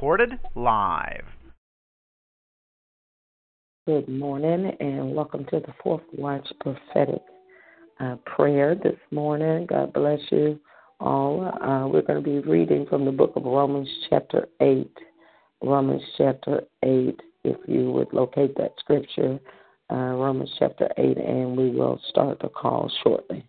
recorded live. Good morning and welcome to the Fourth Watch Prophetic uh, Prayer this morning. God bless you all. Uh, we're going to be reading from the book of Romans, chapter 8. Romans, chapter 8. If you would locate that scripture, uh, Romans, chapter 8, and we will start the call shortly.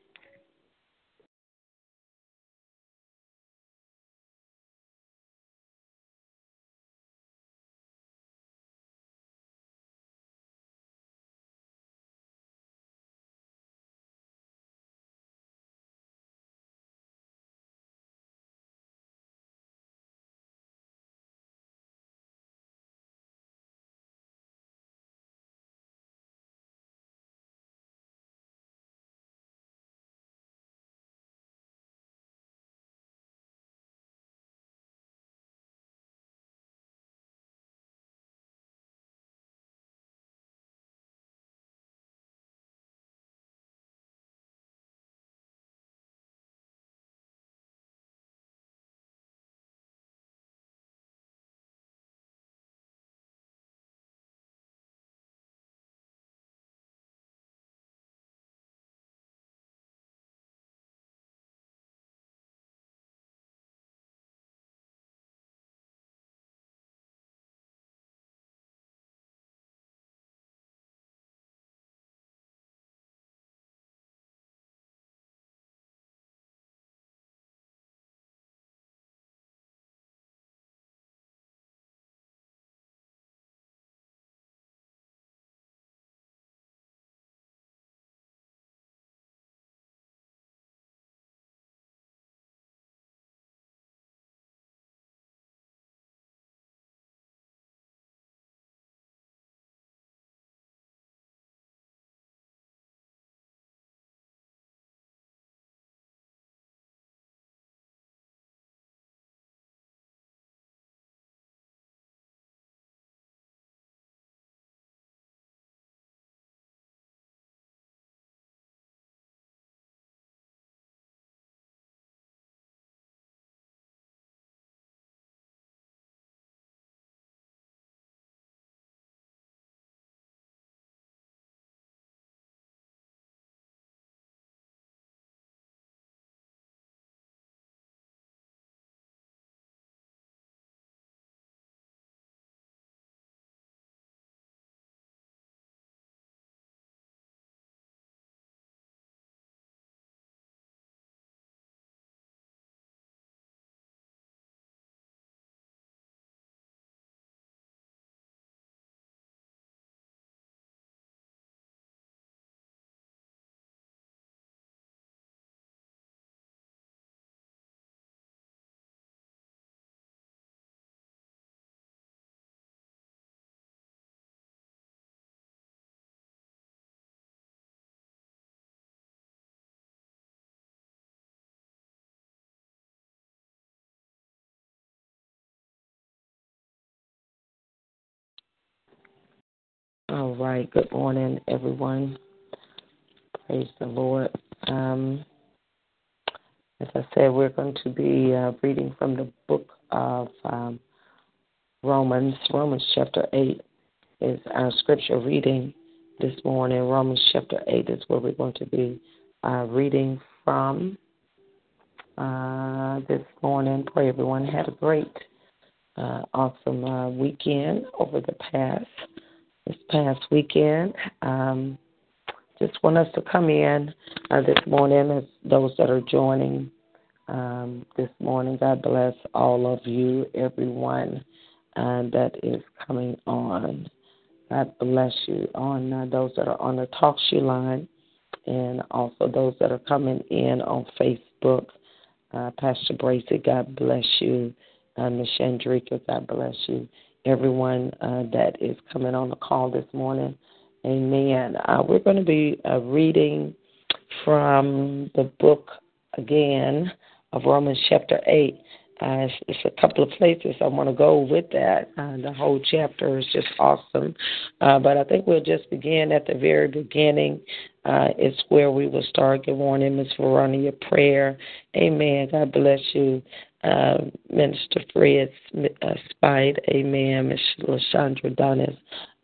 All right. Good morning, everyone. Praise the Lord. Um, as I said, we're going to be uh, reading from the book of um, Romans. Romans chapter 8 is our scripture reading this morning. Romans chapter 8 is where we're going to be uh, reading from uh, this morning. Pray everyone had a great, uh, awesome uh, weekend over the past this past weekend. Um, just want us to come in uh, this morning as those that are joining um, this morning. God bless all of you, everyone uh, that is coming on. God bless you on uh, those that are on the talk show line and also those that are coming in on Facebook. Uh, Pastor Bracy, God bless you. Uh, Ms. Chandrika, God bless you everyone uh, that is coming on the call this morning. Amen. Uh, we're going to be uh, reading from the book again of Romans chapter 8. Uh, it's, it's, a couple of places I want to go with that. Uh, the whole chapter is just awesome. Uh, but I think we'll just begin at the very beginning. It's where we will start. Good morning, Miss Veronica. Prayer. Amen. God bless you. Uh, Minister Fred uh, Spide, Amen, Ms. LaShondra Donis,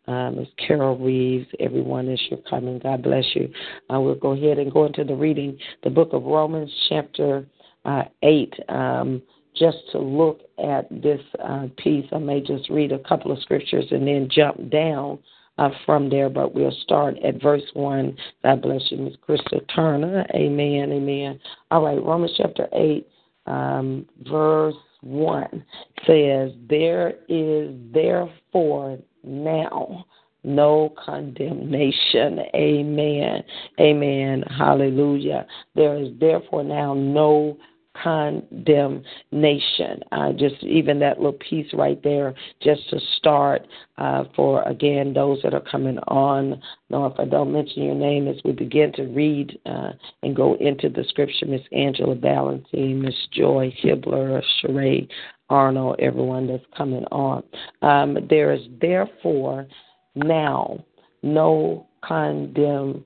uh, Ms. Carol Reeves, everyone as you're coming. God bless you. Uh, we'll go ahead and go into the reading, the book of Romans, chapter uh, 8. Um, just to look at this uh, piece, I may just read a couple of scriptures and then jump down uh, from there, but we'll start at verse 1. God bless you, Ms. Krista Turner. Amen, amen. All right, Romans chapter 8, um, verse 1 says, There is therefore now no condemnation. Amen. Amen. Hallelujah. There is therefore now no condemnation. Uh, just even that little piece right there, just to start uh, for again those that are coming on. Now, if I don't mention your name as we begin to read uh, and go into the scripture, Miss Angela Ballantine, Miss Joy Hibbler, Sheree Arnold, everyone that's coming on. Um, there is therefore now no condemnation.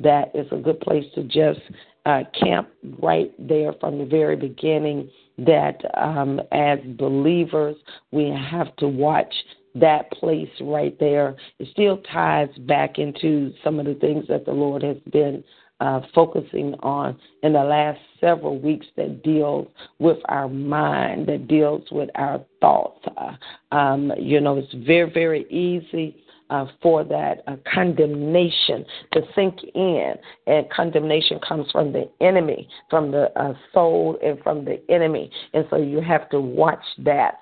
That is a good place to just uh, camp right there from the very beginning that um, as believers we have to watch that place right there. It still ties back into some of the things that the Lord has been uh, focusing on in the last several weeks that deals with our mind, that deals with our thoughts. Uh, um, you know, it's very, very easy uh, for that uh, condemnation to sink in. And condemnation comes from the enemy, from the uh, soul, and from the enemy. And so you have to watch that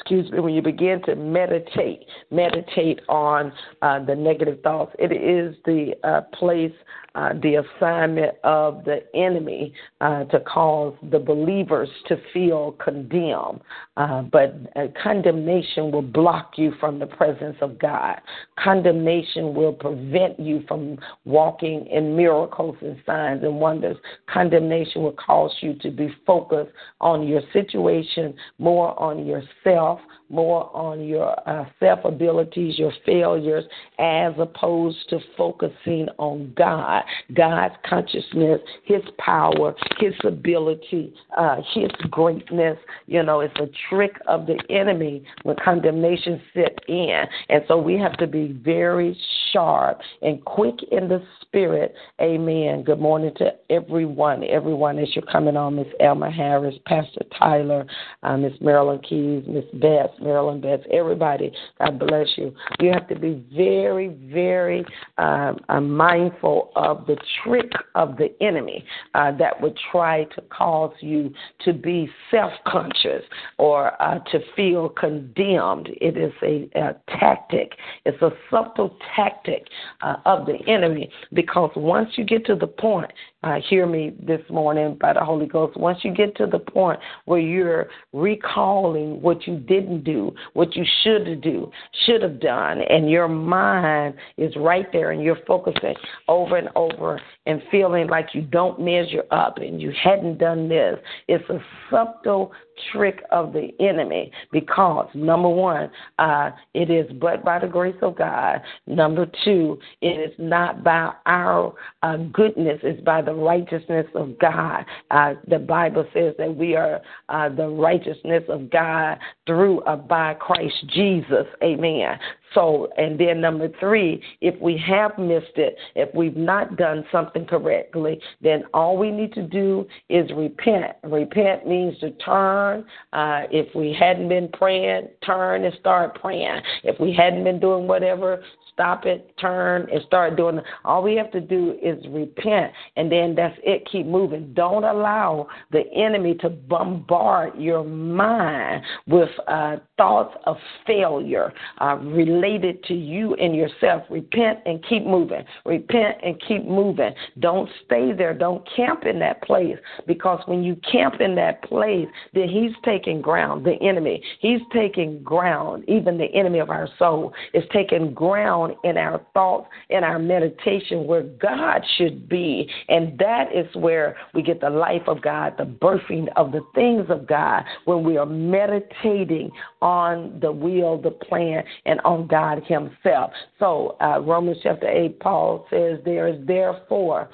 excuse me, when you begin to meditate, meditate on uh, the negative thoughts. It is the uh, place uh, the assignment of the enemy uh, to cause the believers to feel condemned. Uh, but uh, condemnation will block you from the presence of God. Condemnation will prevent you from walking in miracles and signs and wonders. Condemnation will cause you to be focused on your situation, more on yourself, more on your uh, self abilities, your failures, as opposed to focusing on God, God's consciousness, His power, His ability, uh, His greatness. You know, it's a trick of the enemy when condemnation set in. And so we have to be very sharp and quick in the spirit. Amen. Good morning to everyone. Everyone as you're coming on, Miss Elma Harris, Pastor Tyler, uh, Miss Marilyn Keys, Miss Beth, Marilyn Beth, everybody. God bless you. You have to be very, very uh, uh, mindful of the trick of the enemy uh, that would try to cause you to be self conscious or uh, to feel condemned. It is a, a tactic, it's a subtle tactic uh, of the enemy because once you get to the point uh, hear me this morning by the Holy Ghost. Once you get to the point where you're recalling what you didn't do, what you should do, should have done, and your mind is right there and you're focusing over and over and feeling like you don't measure up and you hadn't done this, it's a subtle trick of the enemy because number one, uh, it is but by the grace of God. Number two, it is not by our uh, goodness; it's by the righteousness of God. Uh, the Bible says that we are uh, the righteousness of God through uh, by Christ Jesus. Amen. So, and then number three, if we have missed it, if we've not done something correctly, then all we need to do is repent. Repent means to turn. Uh, if we hadn't been praying, turn and start praying. If we hadn't been doing whatever stop it, turn, and start doing it. All we have to do is repent, and then that's it. Keep moving. Don't allow the enemy to bombard your mind with uh, thoughts of failure uh, related to you and yourself. Repent and keep moving. Repent and keep moving. Don't stay there. Don't camp in that place because when you camp in that place, then he's taking ground, the enemy. He's taking ground, even the enemy of our soul is taking ground in our thoughts, in our meditation, where God should be. And that is where we get the life of God, the birthing of the things of God, when we are meditating on the will, the plan, and on God Himself. So, uh, Romans chapter 8, Paul says, There is therefore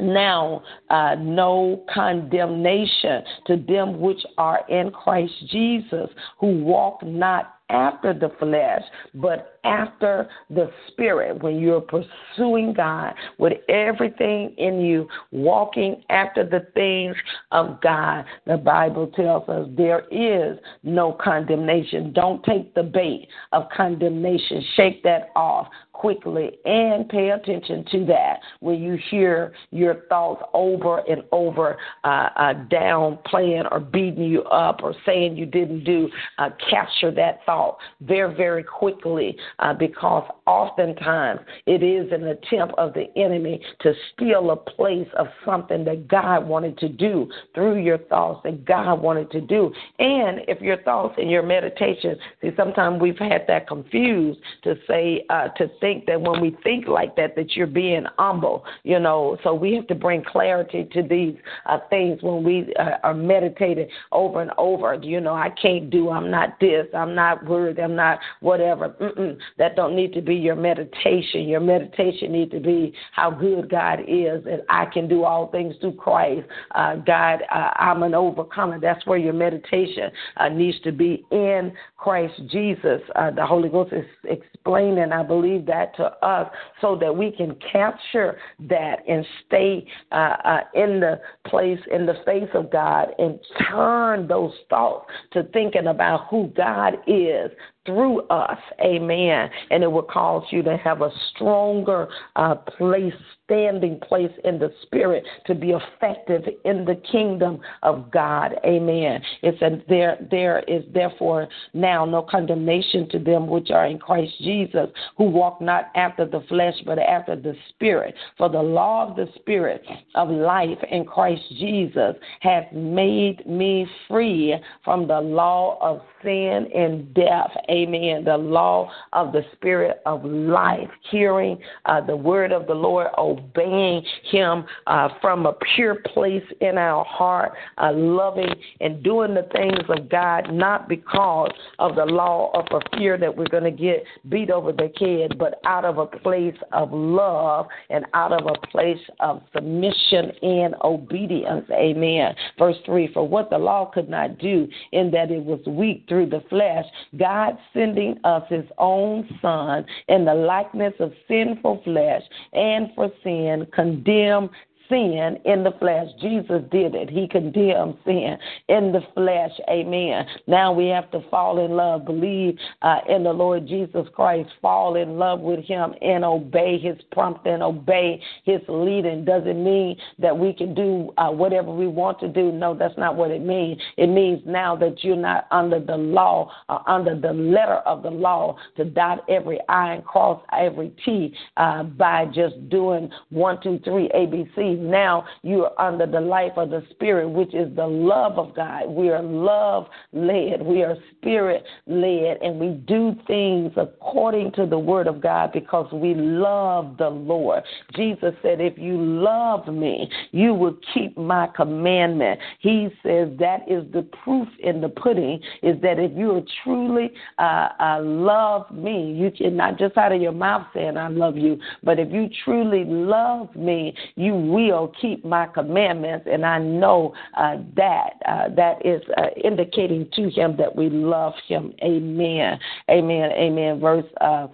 now uh, no condemnation to them which are in Christ Jesus, who walk not after the flesh, but after the spirit. When you're pursuing God with everything in you, walking after the things of God, the Bible tells us there is no condemnation. Don't take the bait of condemnation. Shake that off quickly and pay attention to that when you hear your thoughts over and over uh, uh, down playing or beating you up or saying you didn't do uh, capture that thought very very quickly uh, because oftentimes it is an attempt of the enemy to steal a place of something that God wanted to do through your thoughts that God wanted to do and if your thoughts and your meditation see sometimes we've had that confused to say uh, to think that when we think like that, that you're being humble, you know. So we have to bring clarity to these uh, things when we uh, are meditating over and over. You know, I can't do, I'm not this, I'm not worthy, I'm not whatever. Mm-mm. That don't need to be your meditation. Your meditation need to be how good God is, and I can do all things through Christ. Uh, God, uh, I'm an overcomer. That's where your meditation uh, needs to be in Christ Jesus. Uh, the Holy Ghost is explaining, I believe, that to us so that we can capture that and stay uh, uh, in the place, in the face of God, and turn those thoughts to thinking about who God is, through us. Amen. And it will cause you to have a stronger uh, place, standing place in the spirit to be effective in the kingdom of God. Amen. It said there there is therefore now no condemnation to them which are in Christ Jesus, who walk not after the flesh, but after the spirit. For the law of the spirit of life in Christ Jesus has made me free from the law of sin and death. Amen. The law of the spirit of life, hearing uh, the word of the Lord, obeying Him uh, from a pure place in our heart, uh, loving and doing the things of God, not because of the law of a fear that we're going to get beat over the head, but out of a place of love and out of a place of submission and obedience. Amen. Verse 3 For what the law could not do, in that it was weak through the flesh, God sending us his own Son in the likeness of sinful flesh, and for sin condemned sin in the flesh. Jesus did it. He condemned sin in the flesh. Amen. Now we have to fall in love, believe uh, in the Lord Jesus Christ, fall in love with Him, and obey His prompting, obey His leading. Doesn't mean that we can do uh, whatever we want to do. No, that's not what it means. It means now that you're not under the law or under the letter of the law to dot every I and cross every T uh, by just doing one, two, three, ABC now you are under the life of the Spirit, which is the love of God. We are love led, we are spirit led, and we do things according to the Word of God because we love the Lord. Jesus said, If you love me, you will keep my commandment. He says that is the proof in the pudding is that if you are truly uh, uh, love me, you can not just out of your mouth saying, I love you, but if you truly love me, you will will keep my commandments, and I know uh, that uh, that is uh, indicating to him that we love him. Amen. Amen. Amen. Verse. Uh,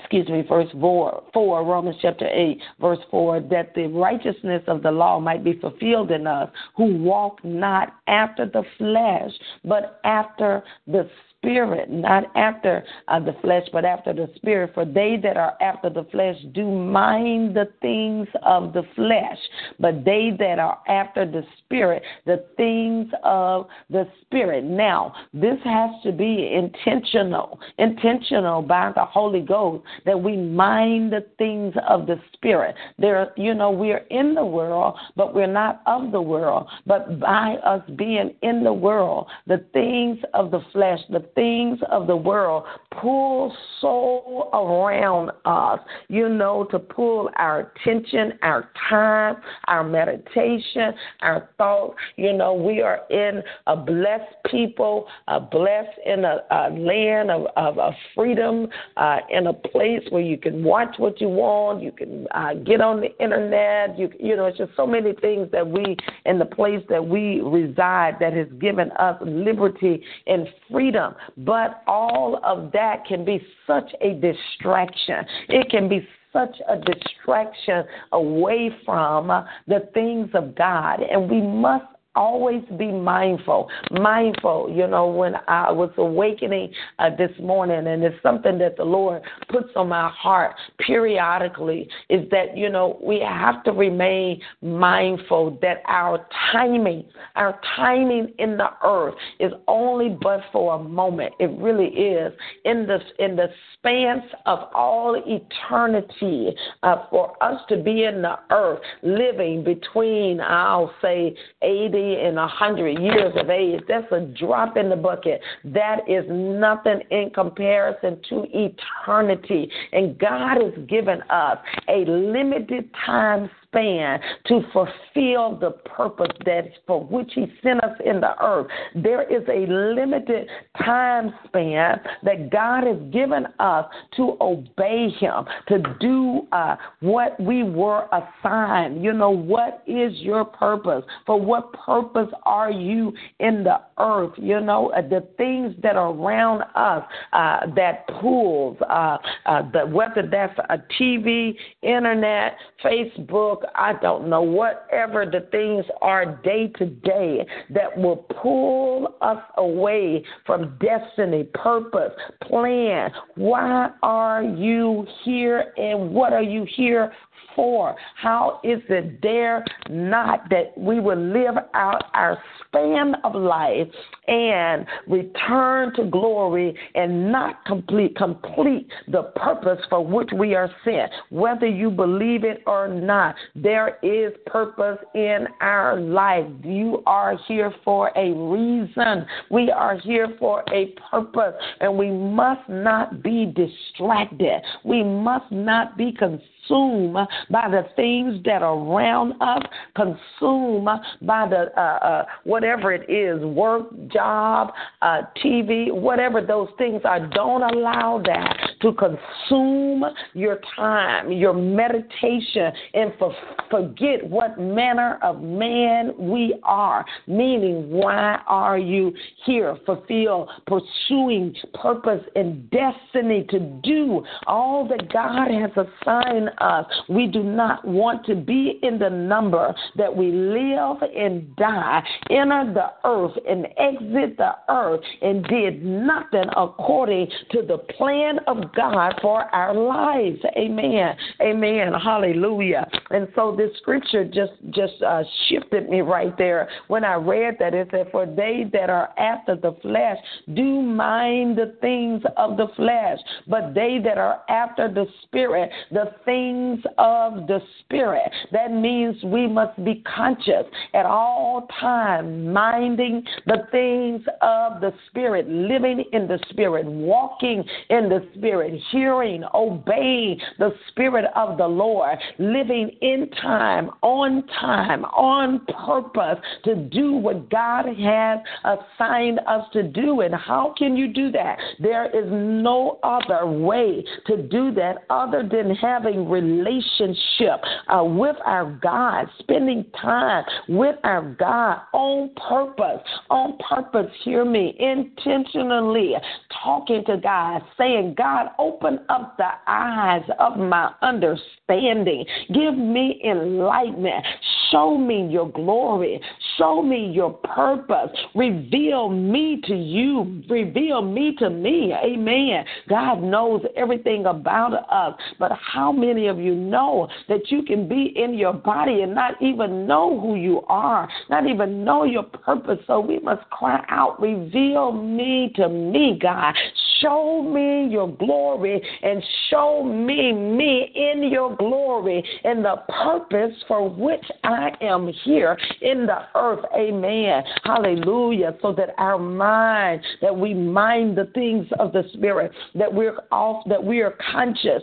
excuse me, verse 4, 4, Romans chapter 8, verse 4, that the righteousness of the law might be fulfilled in us who walk not after the flesh, but after the spirit, not after uh, the flesh, but after the spirit. For they that are after the flesh do mind the things of the flesh, but they that are after the spirit, the things of the spirit. Now, this has to be intentional, intentional by the Holy Ghost that we mind the things of the spirit. There, you know, we're in the world, but we're not of the world. But by us being in the world, the things of the flesh, the things of the world pull so around us, you know, to pull our attention, our time, our meditation, our thoughts. You know, we are in a blessed people, a blessed in a, a land of, of, of freedom, uh, in a place where you can watch what you want, you can uh, get on the internet, you you know, it's just so many things that we in the place that we reside that has given us liberty and freedom. But all of that can be such a distraction. It can be such a distraction away from the things of God. And we must always be mindful. Mindful, you know, when I was awakening uh, this morning, and it's something that the Lord puts on my heart periodically, is that, you know, we have to remain mindful that our timing, our timing in the earth is only but for a moment. It really is. In the, in the span of all eternity, uh, for us to be in the earth living between, I'll say, 80 in a hundred years of age. That's a drop in the bucket. That is nothing in comparison to eternity. And God has given us a limited time span to fulfill the purpose that for which He sent us in the earth. There is a limited time span that God has given us to obey Him, to do uh, what we were assigned. You know, what is your purpose? For what purpose are you in the earth? You know, uh, the things that are around us uh, that pulls, uh, uh, the, whether that's a TV, internet, Facebook, I don't know, whatever the things are day to day that will pull us away from destiny, purpose, plan. Why are you here and what are you here for? How is it there not that we will live out our span of life and return to glory and not complete complete the purpose for which we are sent? Whether you believe it or not, there is purpose in our life. You are here for a reason. We are here for a purpose, and we must not be distracted. We must not be consumed consumed by the things that are around us, consumed by the uh, uh, whatever it is work, job, uh, TV, whatever those things are. Don't allow that to consume your time, your meditation, and for, forget what manner of man we are. Meaning, why are you here? Fulfill, pursuing purpose and destiny to do all that God has assigned us. We do not want to be in the number that we live and die, enter the earth and exit the earth and did nothing according to the plan of God for our lives. Amen. Amen. Hallelujah. And so this scripture just just uh, shifted me right there when I read that. It said, "For they that are after the flesh do mind the things of the flesh, but they that are after the spirit, the things things of the Spirit. That means we must be conscious at all times, minding the things of the Spirit, living in the Spirit, walking in the Spirit, hearing, obeying the Spirit of the Lord, living in time, on time, on purpose to do what God has assigned us to do. And how can you do that? There is no other way to do that other than having relationship uh, with our God, spending time with our God on purpose, on purpose, hear me, intentionally talking to God, saying, God, open up the eyes of my understanding. Give me enlightenment. Show me your glory. Show me your purpose. Reveal me to you. Reveal me to me. Amen. God knows everything about us, but how many of you know that you can be in your body and not even know who you are, not even know your purpose? So we must cry out, Reveal me to me, God. show me your glory and show me me in your glory and the purpose for which I am here in the earth. Amen. Hallelujah. So that our mind, that we mind the things of the Spirit, that we're off, that we are conscious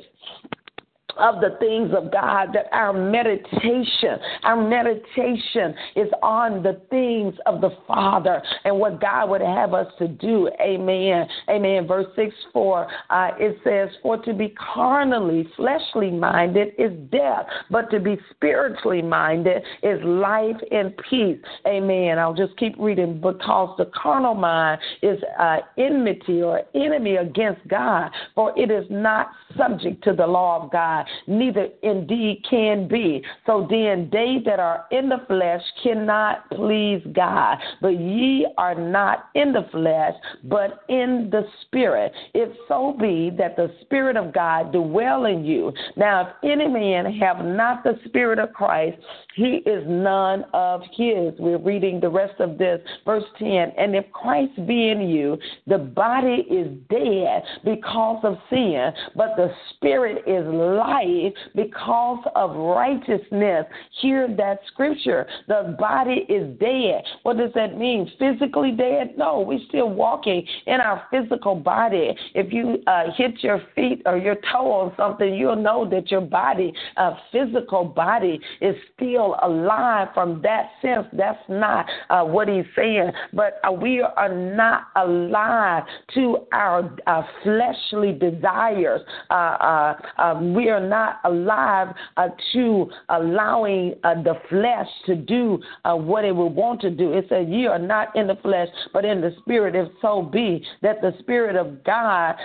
of the things of God, that our meditation, our meditation is on the things of the Father and what God would have us to do. Amen. Amen. Verse 6 4, uh, it says, For to be carnally, fleshly minded is death, but to be spiritually minded is life and peace. Amen. I'll just keep reading because the carnal mind is uh, enmity or enemy against God, for it is not subject to the law of God neither indeed can be. So then they that are in the flesh cannot please God. But ye are not in the flesh, but in the spirit. If so be that the spirit of God dwell in you. Now if any man have not the spirit of Christ, he is none of his. We're reading the rest of this, verse 10. And if Christ be in you, the body is dead because of sin, but the spirit is life because of righteousness. Hear that scripture. The body is dead. What does that mean? Physically dead? No, we're still walking in our physical body. If you uh, hit your feet or your toe on something, you'll know that your body, uh, physical body, is still still alive from that sense. That's not uh, what he's saying. But uh, we are not alive to our uh, fleshly desires. Uh, uh, um, we are not alive uh, to allowing the flesh to do what it would want to do. It says, You are not in the flesh, but in the spirit, if so be that the spirit of God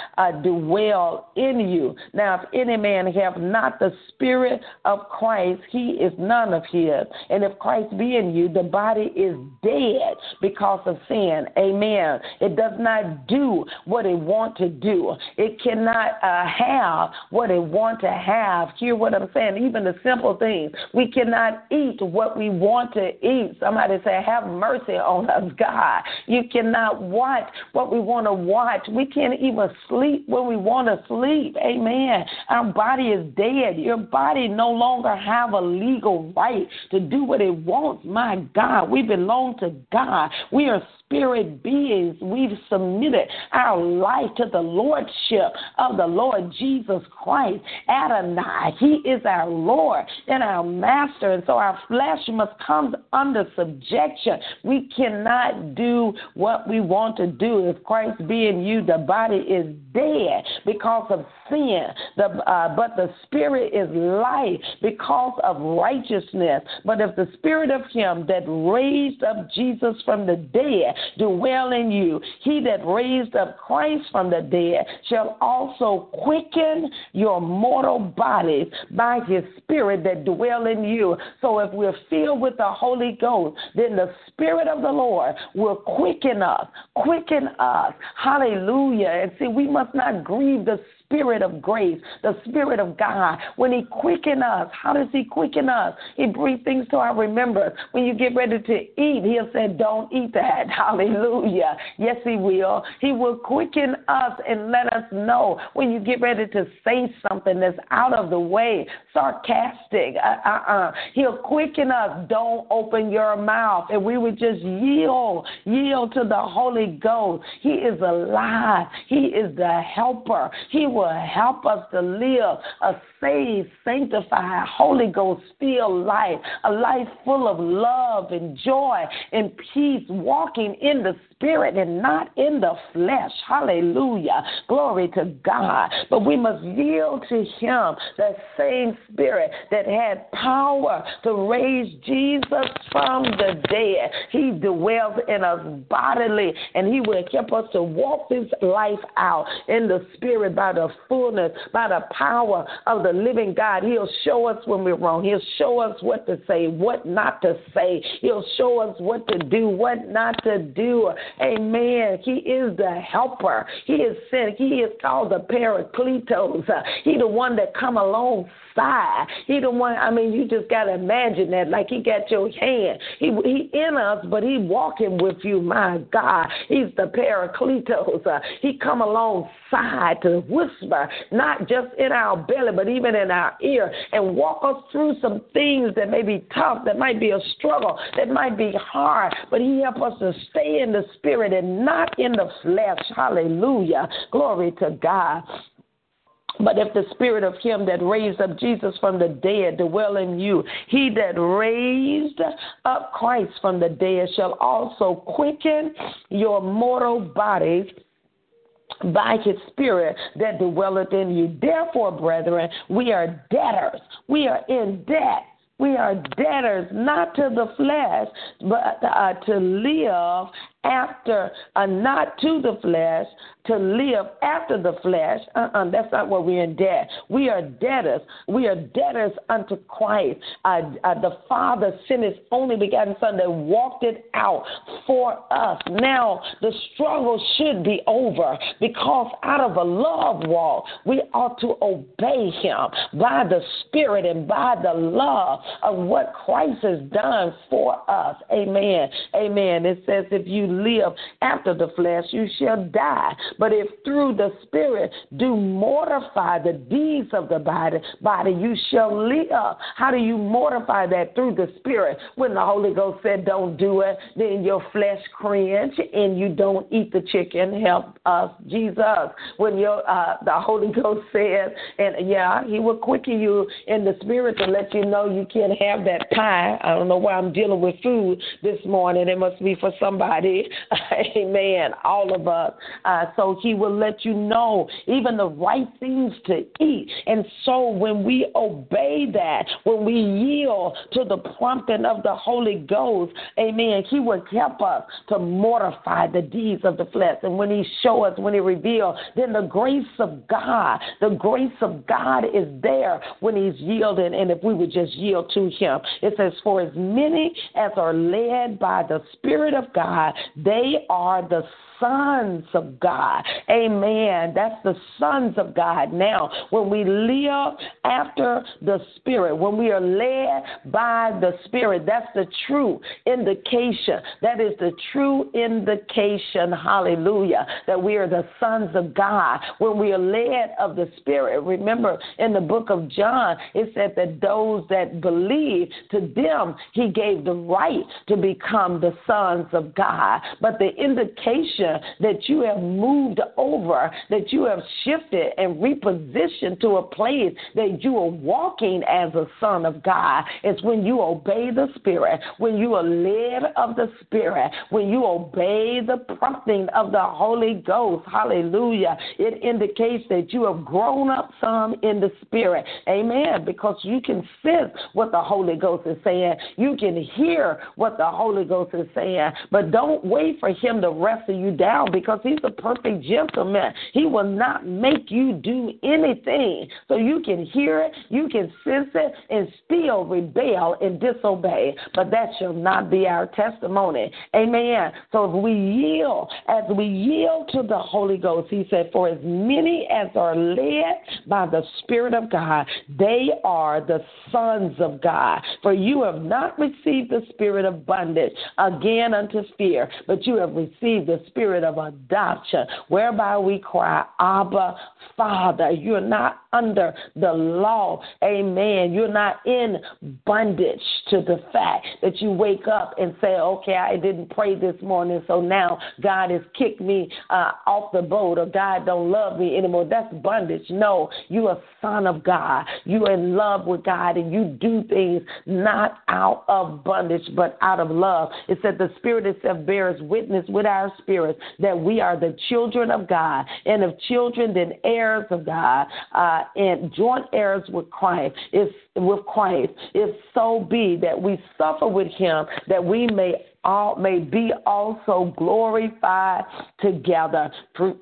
dwell in you. Now, if any man have not the spirit of Christ, he is none of And if Christ be in you, the body is dead because of sin. Amen. It does not do what it want to do. It cannot uh, have what it want to have. Hear what I'm saying? Even the simple things. We cannot eat what we want to eat. Somebody say, have mercy on us, God. You cannot watch what we want to watch. We can't even sleep when we want to sleep. Amen. Our body is dead. Your body no longer have a legal right right to do what it wants. My God, we belong to God. We are spirit beings. We've submitted our life to the lordship of the Lord Jesus Christ. Adonai, He is our Lord and our master. And so our flesh must come under subjection. We cannot do what we want to do. If Christ be in you, the body is dead because of sin, the, uh, but the spirit is life because of righteousness. But if the spirit of Him that raised up Jesus from the dead dwell in you. He that raised up Christ from the dead shall also quicken your mortal bodies by his spirit that dwell in you. So if we're filled with the Holy Ghost, then the spirit of the Lord will quicken us, quicken us. Hallelujah. And see, we must not grieve the Spirit of grace, the Spirit of God. When He quicken us, how does He quicken us? He brings things to our remembrance. When you get ready to eat, He'll say, Don't eat that. Hallelujah. Yes, He will. He will quicken us and let us know when you get ready to say something that's out of the way, sarcastic. Uh, uh, uh. He'll quicken us. Don't open your mouth. And we would just yield, yield to the Holy Ghost. He is alive. He is the helper. He will will help us to live a saved, sanctified, Holy Ghost filled life, a life full of love and joy and peace, walking in the spirit and not in the flesh. Hallelujah. Glory to God. But we must yield to Him, that same spirit that had power to raise Jesus from the dead. He dwells in us bodily, and He will help us to walk this life out in the spirit by the fullness, by the power of the living God. He'll show us when we're wrong. He'll show us what to say, what not to say. He'll show us what to do, what not to do. Amen. He is the helper. He is sent. He is called the Paracletos. He the one that come alongside. He the one. I mean, you just gotta imagine that, like he got your hand. He he in us, but he walking with you. My God, he's the Paracletos. Uh, he come alongside to whisper, not just in our belly, but even in our ear, and walk us through some things that may be tough, that might be a struggle, that might be hard, but he help us to stay in the spirit and not in the flesh. Hallelujah. Glory to God. But if the spirit of him that raised up Jesus from the dead dwell in you, he that raised up Christ from the dead shall also quicken your mortal bodies by his spirit that dwelleth in you. Therefore, brethren, we are debtors. We are in debt. We are debtors, not to the flesh, but uh, to live after, uh, not to the flesh, to live after the flesh. Uh-uh, that's not what we're in debt. We are debtors. We are debtors unto Christ. Uh, uh, the Father sent His only begotten Son that walked it out for us. Now the struggle should be over because out of a love walk, we ought to obey Him by the Spirit and by the love of what Christ has done for us. Amen. Amen. It says, if you live after the flesh, you shall die. But if through the Spirit do mortify the deeds of the body, body you shall live. How do you mortify that through the Spirit? When the Holy Ghost said, "Don't do it," then your flesh cringe and you don't eat the chicken. Help us, Jesus. When your uh, the Holy Ghost says, and yeah, He will quicken you in the Spirit to let you know you can't have that pie. I don't know why I'm dealing with food this morning. It must be for somebody. Amen. All of us. Uh, so he will let you know even the right things to eat. And so when we obey that, when we yield to the prompting of the Holy Ghost, amen, he will help us to mortify the deeds of the flesh. And when he show us, when he reveal, then the grace of God, the grace of God is there when he's yielding. And if we would just yield to him, it says, for as many as are led by the Spirit of God, they are the sons of God. Amen. That's the sons of God. Now, when we live after the Spirit, when we are led by the Spirit, that's the true indication. That is the true indication, hallelujah, that we are the sons of God. When we are led of the Spirit, remember in the book of John, it said that those that believe, to them, he gave the right to become the sons of God. But the indication that you have moved over, that you have shifted and repositioned to a place that you are walking as a son of God. It's when you obey the Spirit, when you are led of the Spirit, when you obey the prompting of the Holy Ghost. Hallelujah. It indicates that you have grown up some in the Spirit. Amen. Because you can sense what the Holy Ghost is saying, you can hear what the Holy Ghost is saying, but don't wait for Him to wrestle you down because he's a perfect gentleman. He will not make you do anything. So you can hear it, you can sense it, and still rebel and disobey. But that shall not be our testimony. Amen. So if we yield, as we yield to the Holy Ghost, he said, For as many as are led by the Spirit of God, they are the sons of God. For you have not received the spirit of bondage again unto fear, but you have received the spirit of adoption, whereby we cry, Abba, Father. You're not under the law. Amen. You're not in bondage to the fact that you wake up and say, okay, I didn't pray this morning, so now God has kicked me uh, off the boat or God don't love me anymore. That's bondage. No, you're a son of God. You're in love with God and you do things not out of bondage, but out of love. It said the Spirit itself bears witness with our spirits that we are the children of God. And if children, then heirs of God. Uh, and joint heirs with Christ. If with Christ, if so be that we suffer with him, that we may all may be also glorified together.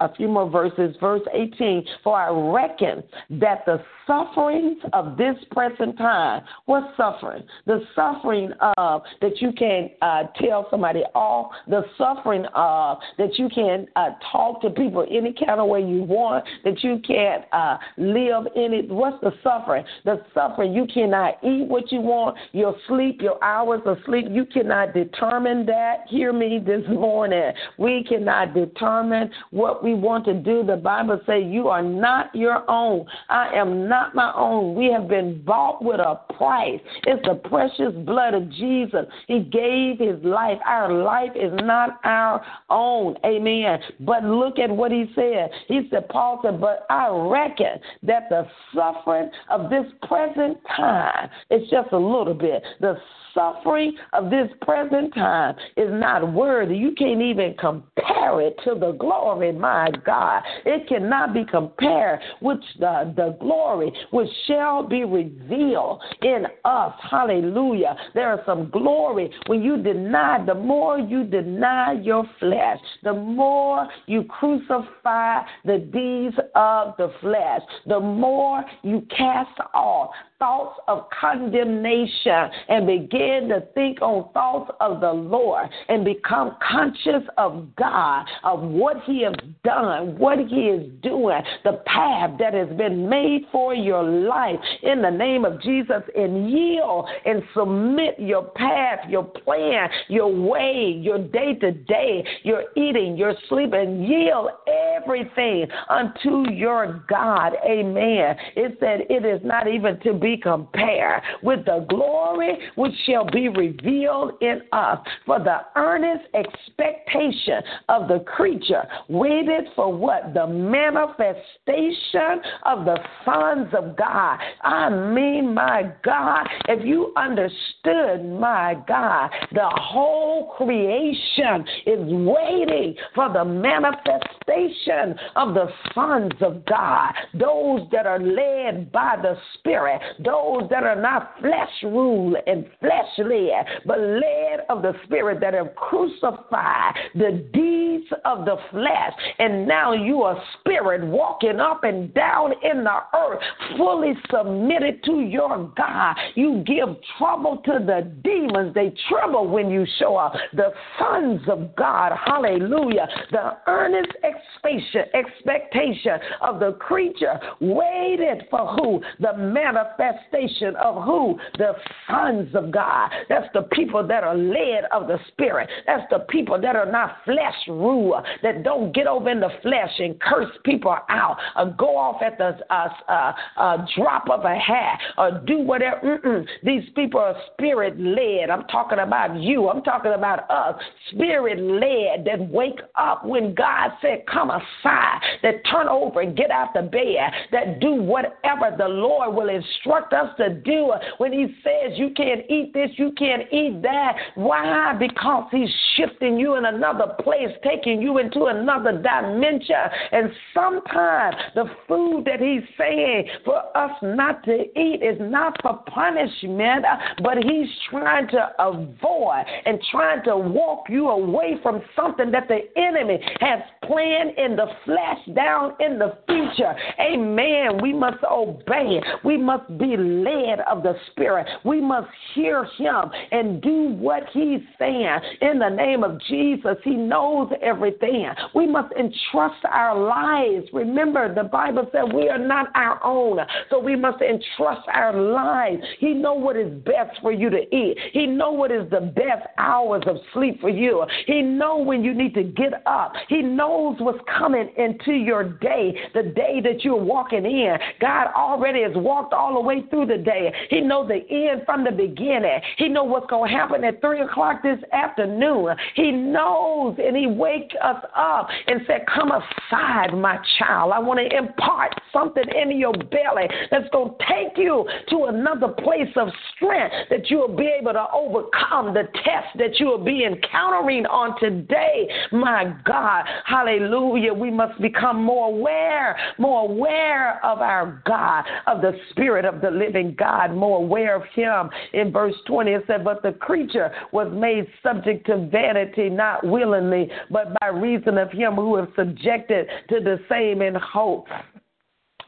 A few more verses, verse 18. For I reckon that the sufferings of this present time, what suffering? The suffering of that you can uh, tell somebody off, the suffering of that you can uh, talk to people any kind of way you want, that you can't uh, live in it. What's the suffering? The suffering you cannot eat what you want, your sleep, your hours of sleep, you cannot determine that. Hear me this morning. We cannot determine what we want to do. The Bible says you are not your own. I am not my own. We have been bought with a price. It's the precious blood of Jesus. He gave his life. Our life is not our own. Amen. But look at what he said. He said, Paul said, but I reckon that the suffering of this present time, it's just a little bit. The suffering of this present time is not worthy. You can't even compare it to the glory, my God. It cannot be compared with the, the glory which shall be revealed in us. Hallelujah. There is some glory when you deny, the more you deny your flesh, the more you crucify the deeds of the flesh, the more you cast off thoughts of condemnation and begin to think on thoughts of the Lord and become conscious of God, of what He has done, what He is doing, the path that has been made for your life in the name of Jesus, and yield and submit your path, your plan, your way, your day to day, your eating, your sleeping, yield everything unto your God. Amen. It said it is not even to be be compared with the glory which shall be revealed in us. For the earnest expectation of the creature waited for what? The manifestation of the sons of God. I mean, my God, if you understood, my God, the whole creation is waiting for the manifestation of the sons of God, those that are led by the Spirit, those that are not flesh ruled and flesh led, but led of the Spirit that have crucified the deeds of the flesh. And now you are spirit walking up and down in the earth, fully submitted to your God. You give trouble to the demons, they tremble when you show up. The sons of God, hallelujah, the earnest expectation, expectation of the creature waited for who? The manifestation of who? The sons of God. That's the people that are led of the Spirit. That's the people that are not flesh rule, that don't get over in the flesh and curse people out or go off at the uh, uh, uh, drop of a hat or do whatever. Mm-mm. These people are spirit led. I'm talking about you. I'm talking about us. Spirit led that wake up when God said, Come aside, that turn over and get out the bed, that do whatever the Lord will instruct instruct us to do when He says you can't eat this, you can't eat that. Why? Because He's shifting you in another place, taking you into another dimension. And sometimes the food that He's saying for us not to eat is not for punishment, but He's trying to avoid and trying to walk you away from something that the enemy has planned in the flesh down in the future. Amen. We must obey. We must be be led of the Spirit. We must hear Him and do what He's saying. In the name of Jesus, He knows everything. We must entrust our lives. Remember, the Bible said we are not our own, so we must entrust our lives. He knows what is best for you to eat. He knows what is the best hours of sleep for you. He knows when you need to get up. He knows what's coming into your day, the day that you're walking in. God already has walked all the way through the day. He knows the end from the beginning. He knows what's going to happen at 3 o'clock this afternoon. He knows and he wakes us up and said, Come aside, my child. I want to impart something in your belly that's going to take you to another place of strength that you'll be able to overcome the test that you will be encountering on today. My God, hallelujah. We must become more aware, more aware of our God, of the Spirit of the living God, more aware of Him. In verse 20, it said, But the creature was made subject to vanity, not willingly, but by reason of Him who is subjected to the same in hope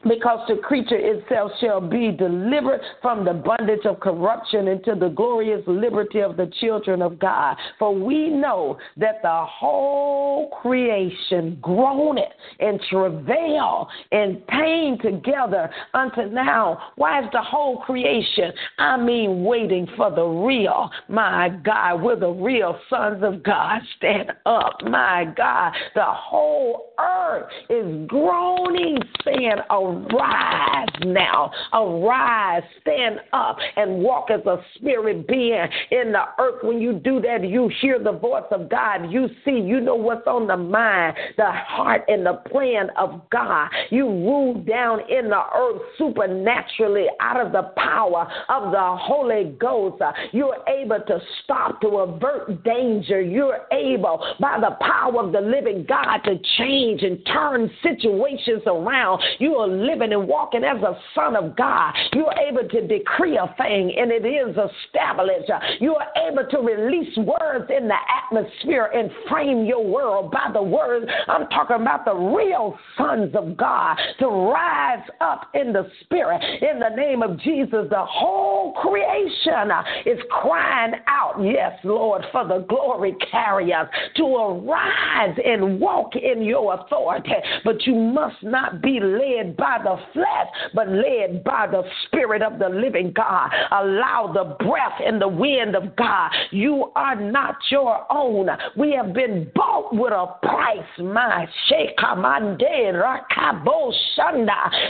because the creature itself shall be delivered from the bondage of corruption into the glorious liberty of the children of God. For we know that the whole creation groaneth and travail and pain together unto now. Why is the whole creation? I mean, waiting for the real. My God, will the real sons of God stand up? My God, the whole earth is groaning, saying, Arise now, arise, stand up, and walk as a spirit being in the earth. When you do that, you hear the voice of God. You see, you know what's on the mind, the heart, and the plan of God. You rule down in the earth supernaturally out of the power of the Holy Ghost. You're able to stop, to avert danger. You're able, by the power of the living God, to change and turn situations around. You are living and walking as a son of God. You are able to decree a thing and it is established. You are able to release words in the atmosphere and frame your world by the words. I'm talking about the real sons of God to rise up in the spirit in the name of Jesus. The whole creation is crying out, Yes, Lord, for the glory carriers to arise and walk in your authority. But you must not be led by the flesh, but led by the Spirit of the living God. Allow the breath and the wind of God. You are not your own. We have been bought with a price, my Shekamande Rakabo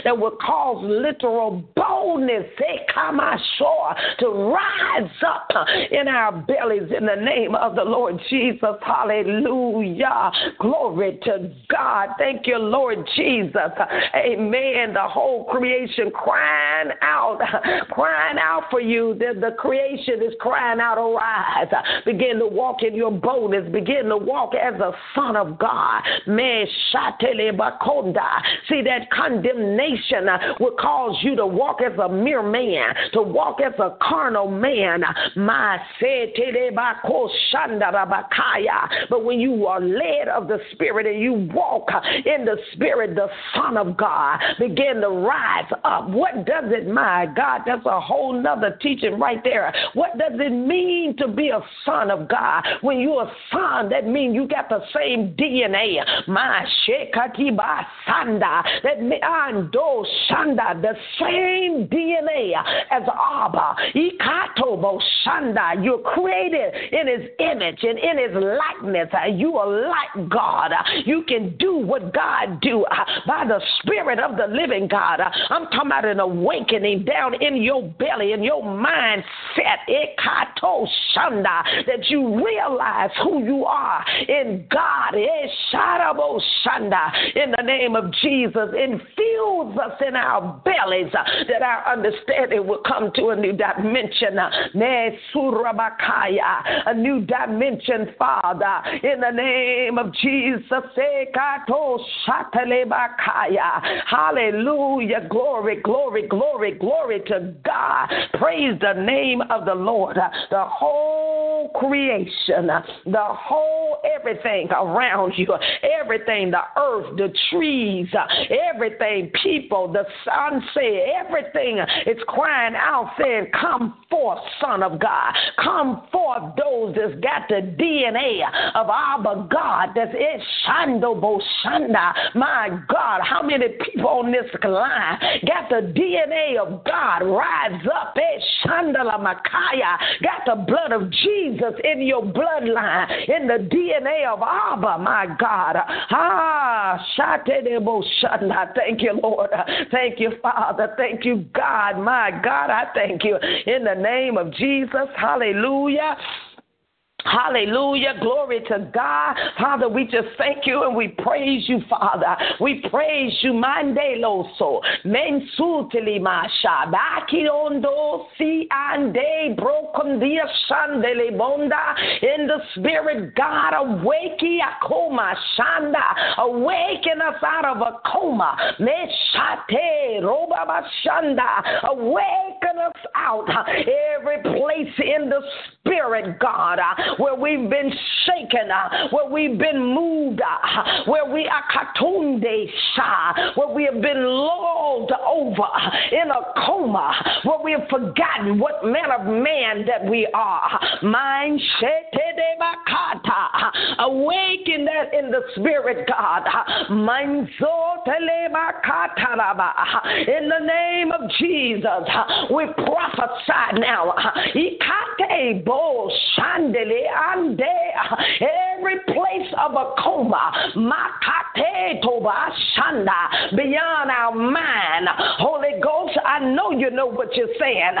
that will cause literal boldness, Shekamashoa, to rise up in our bellies in the name of the Lord Jesus. Hallelujah. Glory to God. Thank you, Lord Jesus. Amen. The whole creation crying out, crying out for you. The, the creation is crying out, arise. Begin to walk in your boldness. Begin to walk as a son of God. Man, See, that condemnation will cause you to walk as a mere man, to walk as a carnal man. But when you are led of the Spirit and you walk in the Spirit, the Son of God begin to rise up. What does it, my God? That's a whole nother teaching right there. What does it mean to be a son of God? When you're a son, that means you got the same DNA. My shekatiba sanda. That ando shanda, the same DNA as Abba. Ikatobo shanda. You're created in his image and in his likeness. You are like God. You can do what God do uh, by the Spirit of the living God. Uh, I'm talking about an awakening down in your belly, in your mindset, ekato shanda, that you realize who you are in God. Eh, Esharabo shanda, in the name of Jesus, infuse us in our bellies uh, that our understanding will come to a new dimension. A new dimension, Father, in the name of Jesus. Hallelujah. Glory, glory, glory, glory to God. Praise the name of the Lord. The whole creation, the whole everything around you, everything, the earth, the trees, everything, people, the sunset, everything is crying out saying, Come forth, Son of God. Come forth, those that's got the DNA of Abba God. That's it, Shando Boshanda. My God, how many people on this line got the DNA of God? Rise up, eh, Shandala Makaya. Got the blood of Jesus in your bloodline, in the DNA of Abba, my God. Ah, Boshanda. Thank you, Lord. Thank you, Father. Thank you, God. My God, I thank you. In the name of Jesus, hallelujah. Hallelujah. Glory to God. Father, we just thank you and we praise you, Father. We praise you. Mande loso. Mensutili masha. Baki ondo si ande broken dia shandele bonda. In the spirit, God, awake akoma shanda. Awaken us out of a coma. Meshate roba bashanda. Awaken us out. Every place in the spirit, God where we've been shaken, uh, where we've been moved, uh, where we are katunde where we have been lulled over uh, in a coma, where we have forgotten what manner of man that we are. Mind uh, awaken that in the spirit, God. Uh, in the name of Jesus, we prophesy now. Ikate bo shandele ande every place of a coma makate toba shanda beyond our mind. Holy ghost i know you know what you're saying.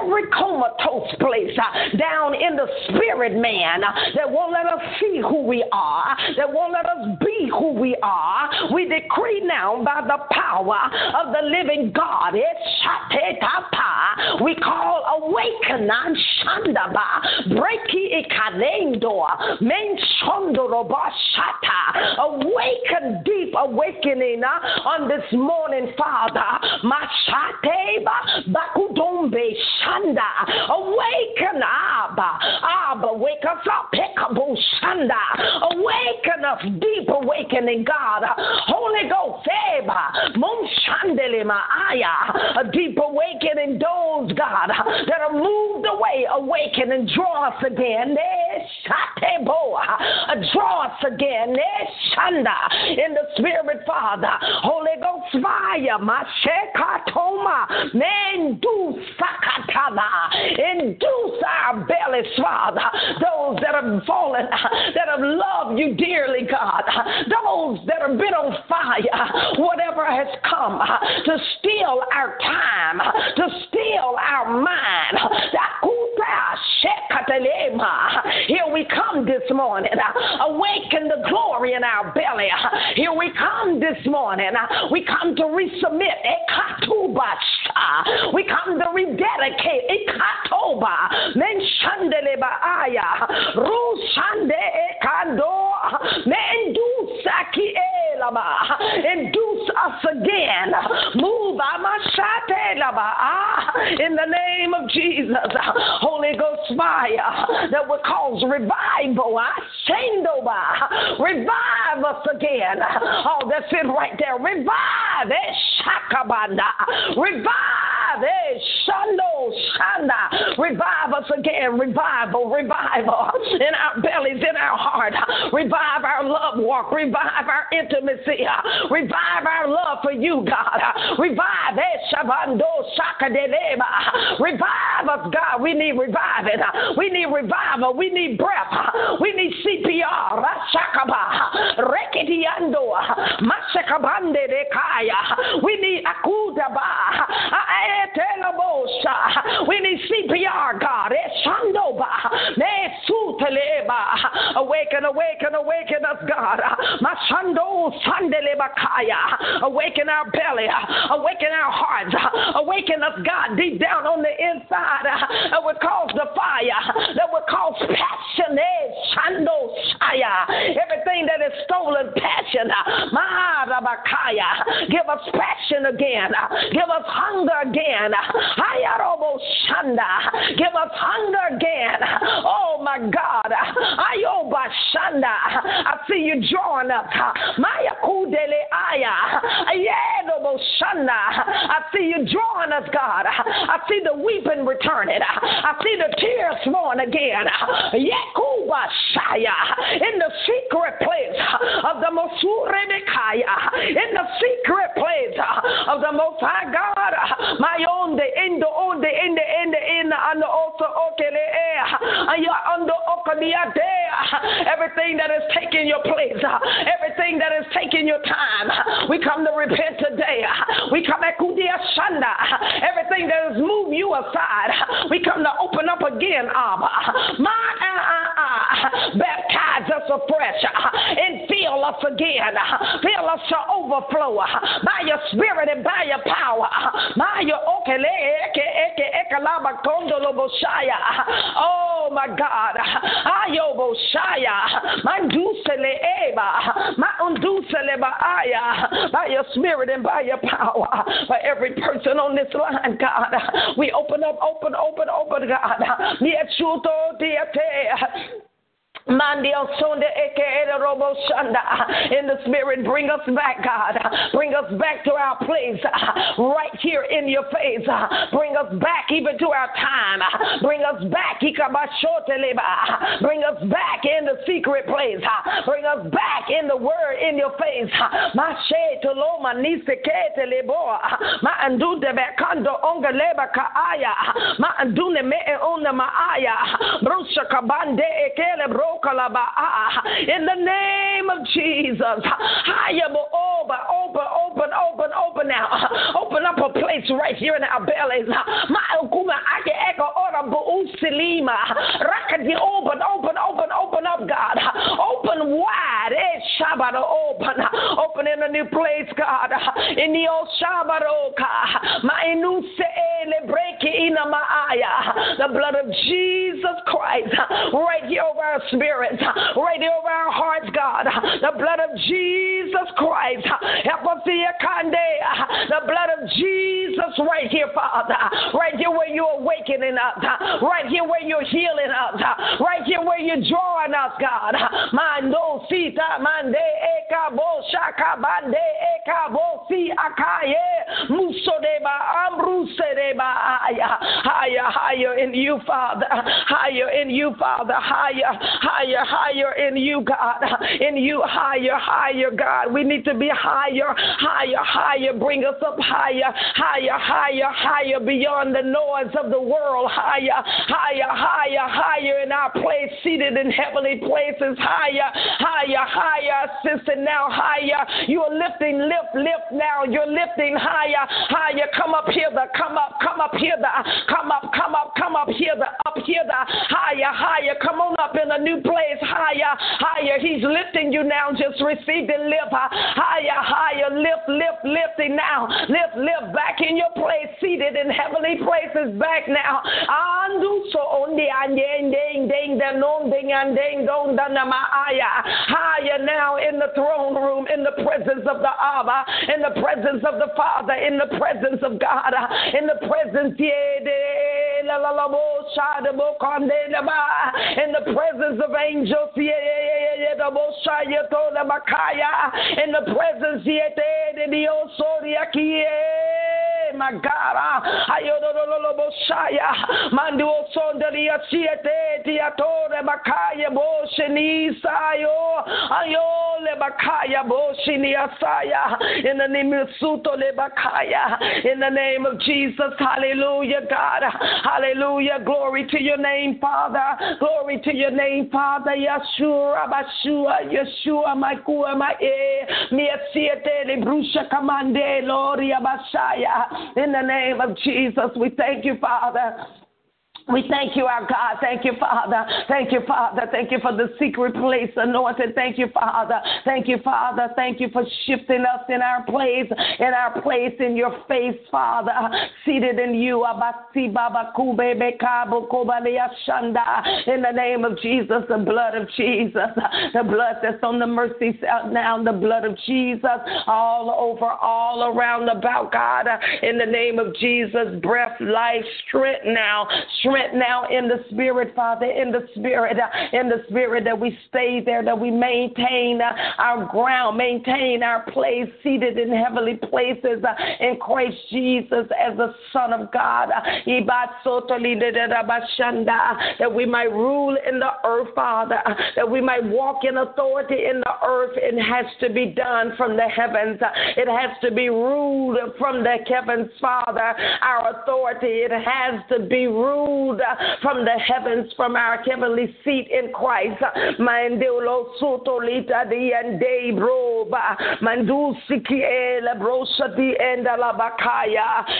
Every comatose place uh, down in the spirit man uh, that won't let us see who we are that won't let us be who we are. We decree now by the power of the living god we call awaken shandaba breaki Awaken, deep awakening uh, on this morning, Father. Mashateba, Bakudombe, Shanda. Awaken, Abba. Abba, wake us up. Pekabo, Shanda. Awaken us, deep awakening, God. Holy Ghost, Eba, Monshandele Maaya. A deep awakening, those, God, that are moved away, awaken and draw us again. Draw us again. In the spirit, Father. Holy Ghost fire. Mashekatoma. Sakatana. Induce our bellies, Father. Those that have fallen, that have loved you dearly, God. Those that have been on fire. Whatever has come to steal our time, to steal our mind. Here we come this morning. Awaken the glory in our belly. Here we come this morning. We come to resubmit. We come to rededicate. Induce us again. Move ah, in the name of Jesus. Holy fire that will cause revival. Revive us again. Oh, that's it right there. Revive. Revive. Shanda. Revive us again. Revival. Revival in our bellies, in our heart. Revive our love walk. Revive our intimacy. Revive our love for you, God. Revive. Eh, revive us, God. We need reviving. We need revival. We need breath. We need CPR. Rekitiando. Masekabande de kaya. We need akudaba. Ah, eh, We need CPR, God. Awaken, awaken, awaken us, God. Awaken our belly. Awaken our hearts. Awaken us, God, deep down on the inside. That would cause the fire. That would cause passion. Everything that is stolen passion. Give us passion again. Give us hunger again. Shanda. Give us hunger again. Oh my God. I see you drawing up. Maya kudele aya. I see you drawing us, God. I see the weeping returning. I see the tears flowing again. In the secret place of the Mosurebekaya. In the secret place of the Most High God. My ayonde endo onde ende ende ena ando oso okelea ayo ando okamiadea everything that is taking your place everything that is taking your time we come to repent today. We come at kudia shanda everything that has moved you aside we come to open up again Abba. My ah, ah, ah. baptize us afresh and fill us again. Fill us to overflow by your spirit and by your power. By your Oh my God. Ayoboshaya. Mandusele eba. Mandusele baaya. By your spirit and by your power. For every person on this line, God. We open up, open, open, open, God. Niechuto diate. In the spirit, bring us back, God. Bring us back to our place, right here in your face. Bring us back even to our time. Bring us back. Bring us back in the secret place. Bring us back in the word in your face. Ma andude bekando onga leba kaaya. Ma andune me ona maaya. Brusha kabande ekele bro in the name of Jesus. Open, open, open, open, open now. Open up a place right here in our bellies. Open, open, open, open up, God. Open wide. Eh, open. In a new place, God. In the old Shabbat, oh, the blood of Jesus Christ right here over our spirits, right here over our hearts, God. The blood of Jesus Christ. Help us see The blood of Jesus right here, Father. Right here where you're awakening us. Right here where you're healing us. Right here where you're drawing us, God. My Mando sita mande ekabo shaka bande ekabo si akaye muso deba ambruse deba higher, higher in you, Father. Higher in you, Father. Higher, higher, higher in you, God. In you, higher, higher, God. We need to be higher, higher, higher. Bring us up higher, higher, higher, higher beyond the noise of the world. Higher, higher, higher, higher in our place, seated in heavenly places. Higher, higher, higher, sister. Now higher. You are lifting, lift, lift now. You're lifting higher, higher. Come up here, the come up, come up here, the come up, come up, come up here, the up here, the higher, higher. Come on up in a new place higher, higher. He's lifting you now. Just receive the lift higher, higher. Lift, lift, lifting now. Lift, lift back in your place, seated in heavenly places back now. Andu so ondi andeng ding ding non ding and ding dong Higher now in the throne room, in the presence of the Abba, in the presence of the Father, in the presence of God, in the presence, of in the presence of angels in the presence my God. Ah, Mandu oh, sondaria siete tiatore bakaya boshinisayo ayole bakaya boshiniasaya in the name of Suto le bakaya in the name of Jesus. Hallelujah, God. Hallelujah. Glory to your name, Father. Glory to your name, Father. Yeshua, Bashua, Yeshua, Maikua, Mae, Miasiete, Librusha, Kamande, eh, Loria, Bashaya. In the name of Jesus, we thank you, Father. We thank you, our God. Thank you, Father. Thank you, Father. Thank you for the secret place anointed. Thank you, Father. Thank you, Father. Thank you for shifting us in our place, in our place in your face, Father. Seated in you. In the name of Jesus, the blood of Jesus, the blood that's on the mercy seat now, the blood of Jesus, all over, all around about God. In the name of Jesus, breath, life, strength now. Strength strength now in the spirit, Father, in the spirit, uh, in the spirit that we stay there, that we maintain uh, our ground, maintain our place seated in heavenly places uh, in Christ Jesus as the Son of God. That we might rule in the earth, Father, that we might walk in authority in the earth. It has to be done from the heavens. It has to be ruled from the heavens, Father. Our authority, it has to be ruled food from the heavens, from our heavenly seat in Christ. Di and.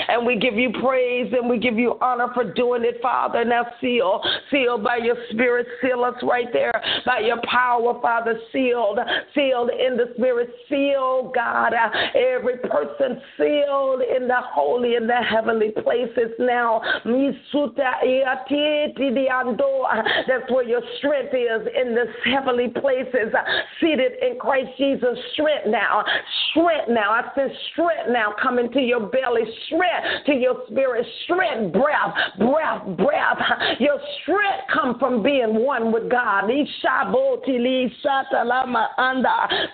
And we give you praise and we give you honor for doing it, Father. Now seal, seal by your spirit, seal us right there by your power, Father, sealed, sealed in the spirit, sealed, God. Every person sealed in the holy and the heavenly places now. That's where your strength is in the heavenly places, uh, seated in Christ Jesus. Strength now, strength now. I said strength now coming to your belly, strength to your spirit, strength, breath, breath, breath. Your strength come from being one with God.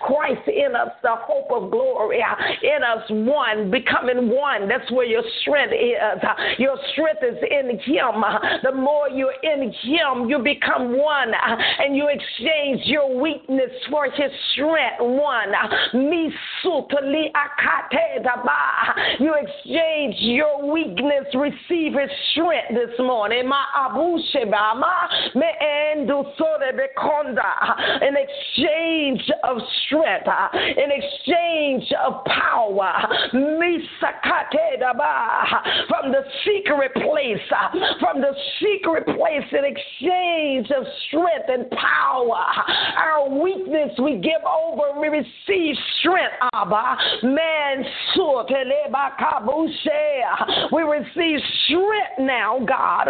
Christ in us, the hope of glory, uh, in us one, becoming one. That's where your strength is. Uh, your strength is in Him. The more you're in Him, you become one uh, and you exchange your weakness for His strength. One. You exchange your weakness, receive His strength this morning. An exchange of strength, uh, an exchange of power. From the secret place, uh, from the secret place, an exchange of strength and power. Our weakness we give over, we receive strength. Abba, man, we receive strength now, God.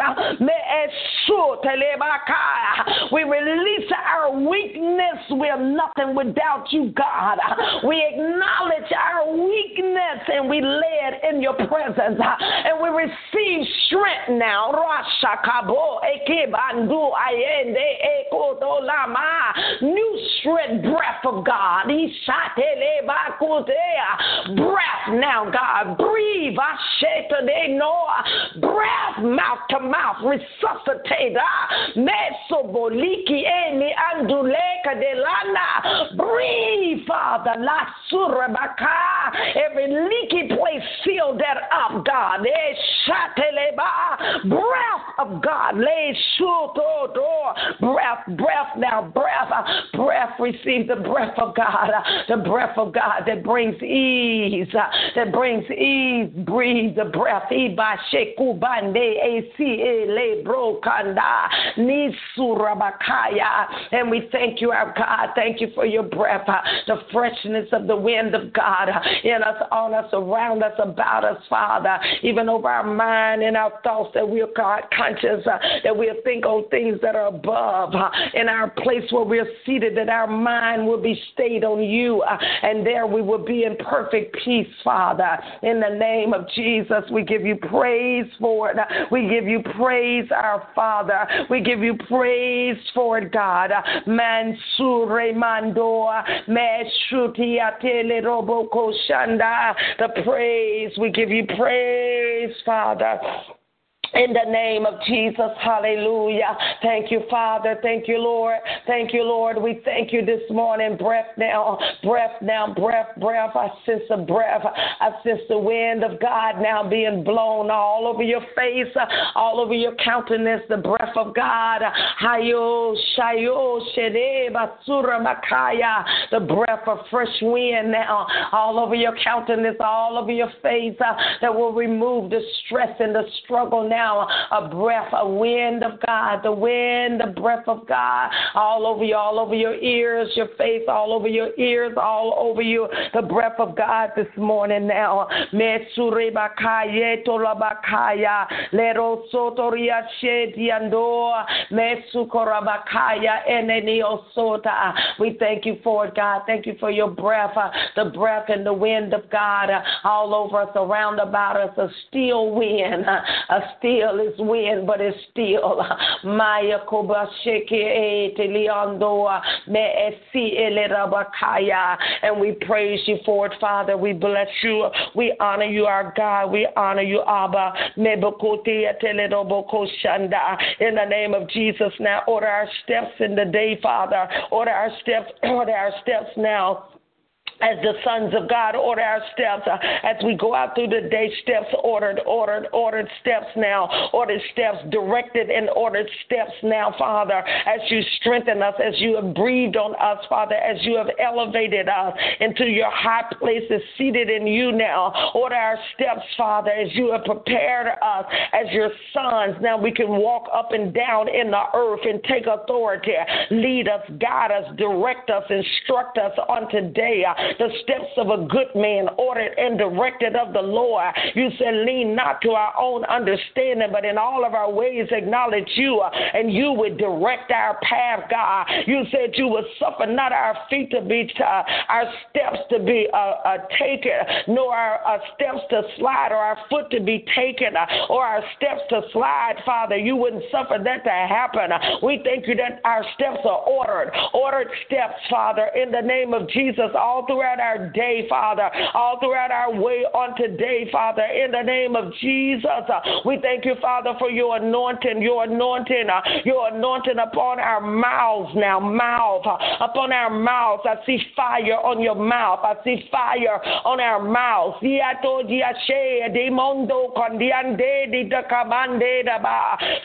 We release our weakness. We're nothing without you, God. We acknowledge our weakness and we lay it in your presence. And we receive strength now. New strength, breath of God. Breath now, God. Breathe. Ashetele noa breath, mouth to mouth. Resuscitate. Mesoboliki eni anduleka delana. Breathe, Father. La surabaka. Every leaky place, seal that up, God. Breath of God. Laid short breath, breath now, breath, breath. Receive the breath of God. The breath of God that brings ease, that brings ease. Breathe the breath. Iba sheku bande le brokanda nisurabakaya. And we thank you, our God. Thank you for your breath, the freshness of the wind of God in us, on us, around us, about us, Father, even over our mind and our thoughts that we are God conscious, uh, that we'll think on things that are above, uh, in our place where we're seated, that our mind will be stayed on you, uh, and there we will be in perfect peace, Father. In the name of Jesus, we give you praise for it. We give you praise, our Father. We give you praise for it, God. Mansure Mandoa, Meshuti Atele Roboko Shanda. The praise, we give you praise, Father. In the name of Jesus, hallelujah. Thank you, Father. Thank you, Lord. Thank you, Lord. We thank you this morning. Breath now, breath now, breath, breath. I sense a breath. I sense the wind of God now being blown all over your face, all over your countenance. The breath of God. The breath of fresh wind now, all over your countenance, all over your face, that will remove the stress and the struggle now now a breath, a wind of God, the wind, the breath of God all over you, all over your ears, your face, all over your ears, all over you, the breath of God this morning now. We thank you for it, God. Thank you for your breath, uh, the breath and the wind of God uh, all over us, around about us, a still wind, uh, a still still is wind, but it's still. Maya Kobasheke Me Rabakaya. And we praise you for it, Father. We bless you. We honor you, our God. We honor you, Abba. In the name of Jesus, now order our steps in the day, Father. Order our steps, order our steps now as the sons of God order our steps uh, as we go out through the day. Steps ordered, ordered, ordered steps now. Ordered steps, directed and ordered steps now, Father. As you strengthen us, as you have breathed on us, Father, as you have elevated us into your high places, seated in you now. Order our steps, Father, as you have prepared us as your sons. Now we can walk up and down in the earth and take authority. Lead us, guide us, direct us, instruct us on today. Uh, the steps of a good man, ordered and directed of the Lord. You said, lean not to our own understanding, but in all of our ways acknowledge you, uh, and you would direct our path, God. You said you would suffer not our feet to be, uh, our steps to be uh, uh, taken, nor our uh, steps to slide, or our foot to be taken, or our steps to slide, Father. You wouldn't suffer that to happen. We thank you that our steps are ordered, ordered steps, Father, in the name of Jesus, all through throughout our day, Father, all throughout our way on today, Father, in the name of Jesus. Uh, we thank you, Father, for your anointing, your anointing, uh, your anointing upon our mouths now, mouth, uh, upon our mouths. I see fire on your mouth. I see fire on our mouths.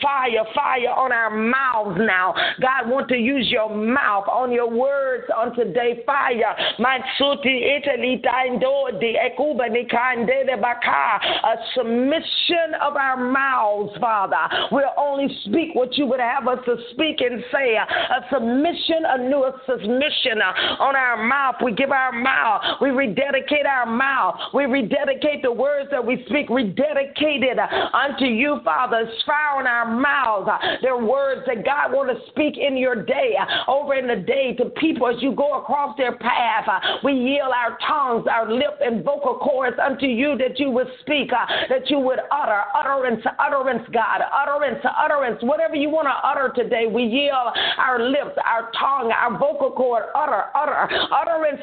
Fire, fire on our mouths now. God want to use your mouth on your words on today. Fire. My suti Italy de ekuba de baka. A submission of our mouths, Father. We'll only speak what you would have us to speak and say. A submission, a new submission uh, on our mouth. We give our mouth. We rededicate our mouth. We rededicate the words that we speak. Rededicated uh, unto you, Father. Fire on our mouths. Uh, they're words that God want to speak in your day, over in the day to people as you go across their path. We yield our tongues, our lip, and vocal cords unto you that you would speak, uh, that you would utter, utterance, utterance, God, utterance, utterance, whatever you want to utter today. We yield our lips, our tongue, our vocal cord, utter, utter, utterance,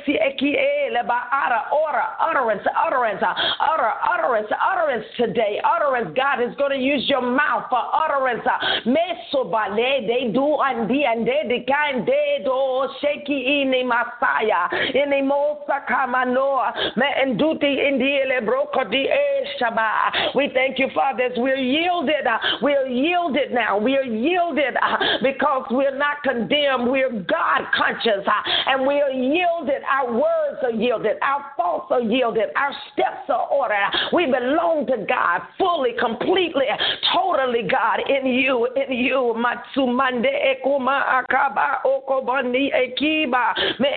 order, utterance, utterance, utter, utterance, utterance today. Utterance, God is going to use your mouth for utterance. They do and and they can de do sheki in Messiah in the we thank you, Father, as we're yielded. We're yielded now. We're yielded uh, because we're not condemned. We're God conscious uh, and we are yielded. Our words are yielded. Our thoughts are yielded. Our steps are ordered. We belong to God fully, completely, totally, God, in you, in you. Matsumande ekuma akaba okobani ekiba le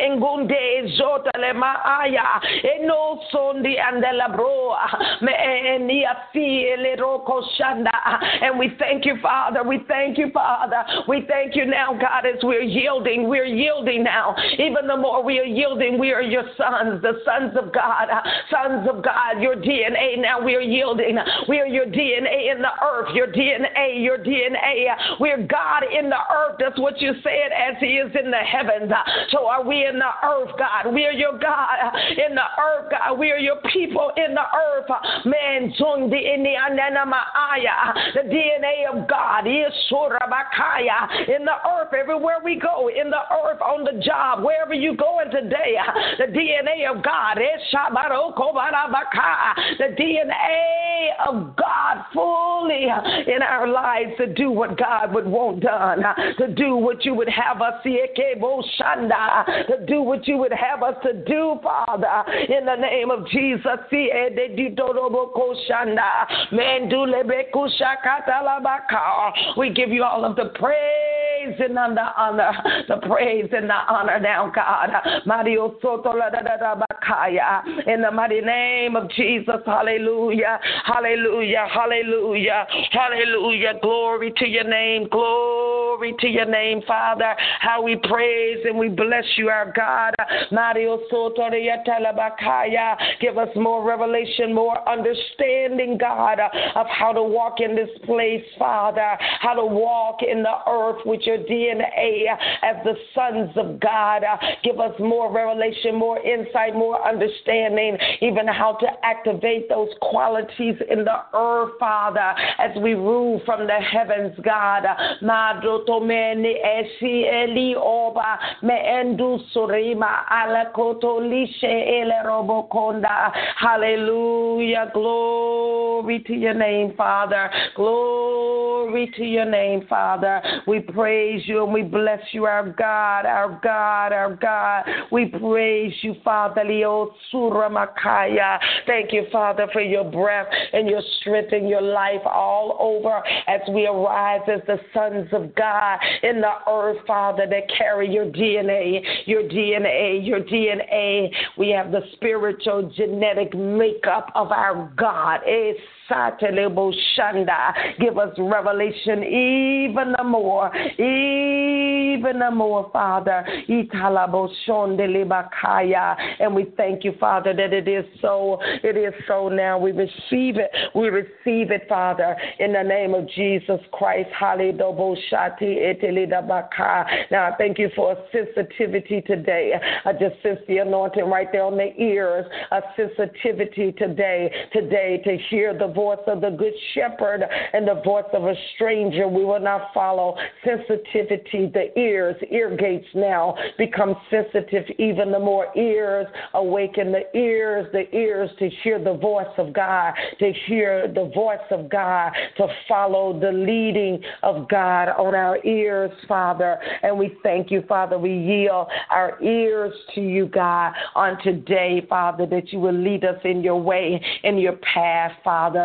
shanda. And we thank you father we thank you father. We thank you now god as we're yielding we're yielding now. Even the more we are yielding we are your sons the sons of god sons of god your dna now we are yielding. We are your dna in the earth your dna your dna we're god in the earth that's what you said as he is in the heavens. So are we in the earth god. We are your God, in the earth, God. We are your people in the earth. Man, in the DNA of God is in the earth, everywhere we go, in the earth, on the job, wherever you going today, the DNA of God is the DNA of God fully in our lives to do what God would want done, to do what you would have us to do what you would have us to do, Father, in the name of Jesus. We give you all of the praise and the honor, the praise and the honor now, God. In the mighty name of Jesus, hallelujah, hallelujah, hallelujah, hallelujah. Glory to your name, glory to your name, Father. How we praise and we bless you, our God. Mario Give us more revelation, more understanding, God, of how to walk in this place, Father, how to walk in the earth with your DNA as the sons of God. Give us more revelation, more insight, more understanding, even how to activate those qualities in the earth, Father, as we rule from the heavens, God. Alako Hallelujah. Glory to your name, Father. Glory to your name, Father. We praise you and we bless you, our God, our God, our God. We praise you, Father. Thank you, Father, for your breath and your strength and your life all over as we arise as the sons of God in the earth, Father, that carry your DNA, your DNA, your DNA. A, we have the spiritual genetic makeup of our God. Give us revelation even the more, even the more, Father. And we thank you, Father, that it is so. It is so now. We receive it. We receive it, Father, in the name of Jesus Christ. Now, I thank you for a sensitivity today. I just sense the anointing right there on the ears. A sensitivity today, today to hear the voice of the good shepherd and the voice of a stranger we will not follow. Sensitivity, the ears, ear gates now become sensitive even the more ears awaken the ears, the ears to hear the voice of God, to hear the voice of God, to follow the leading of God on our ears, Father. And we thank you, Father. We yield our ears to you, God, on today, Father, that you will lead us in your way, in your path, Father,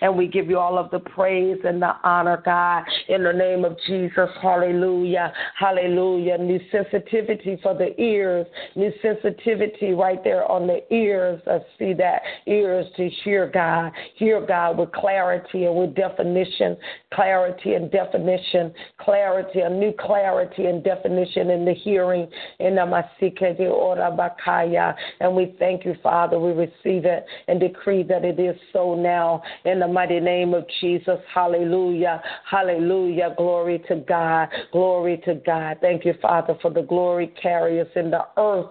And we give you all of the praise and the honor, God, in the name of Jesus. Hallelujah. Hallelujah. New sensitivity for the ears. New sensitivity right there on the ears. I see that. Ears to hear God. Hear God with clarity and with definition. Clarity and definition. Clarity, a new clarity and definition in the hearing. And we thank you, Father, we receive it and decree that it is so now in the mighty name of Jesus. Hallelujah. Hallelujah. Glory to God. Glory to God. Thank you, Father, for the glory carriers in the earth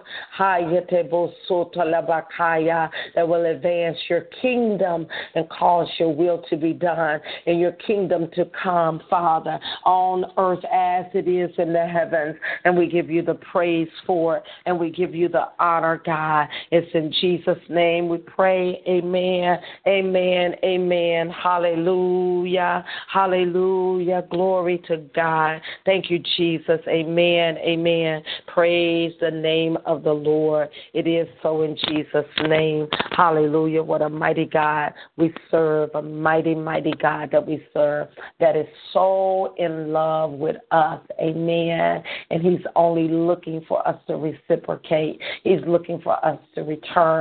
that will advance your kingdom and cause your will to be done and your kingdom to come, Father, on earth as it is in the heavens. And we give you the praise for it and we give you the honor, God. It's in Jesus. Jesus' name we pray. Amen. Amen. Amen. Hallelujah. Hallelujah. Glory to God. Thank you, Jesus. Amen. Amen. Praise the name of the Lord. It is so in Jesus' name. Hallelujah. What a mighty God we serve. A mighty, mighty God that we serve that is so in love with us. Amen. And He's only looking for us to reciprocate. He's looking for us to return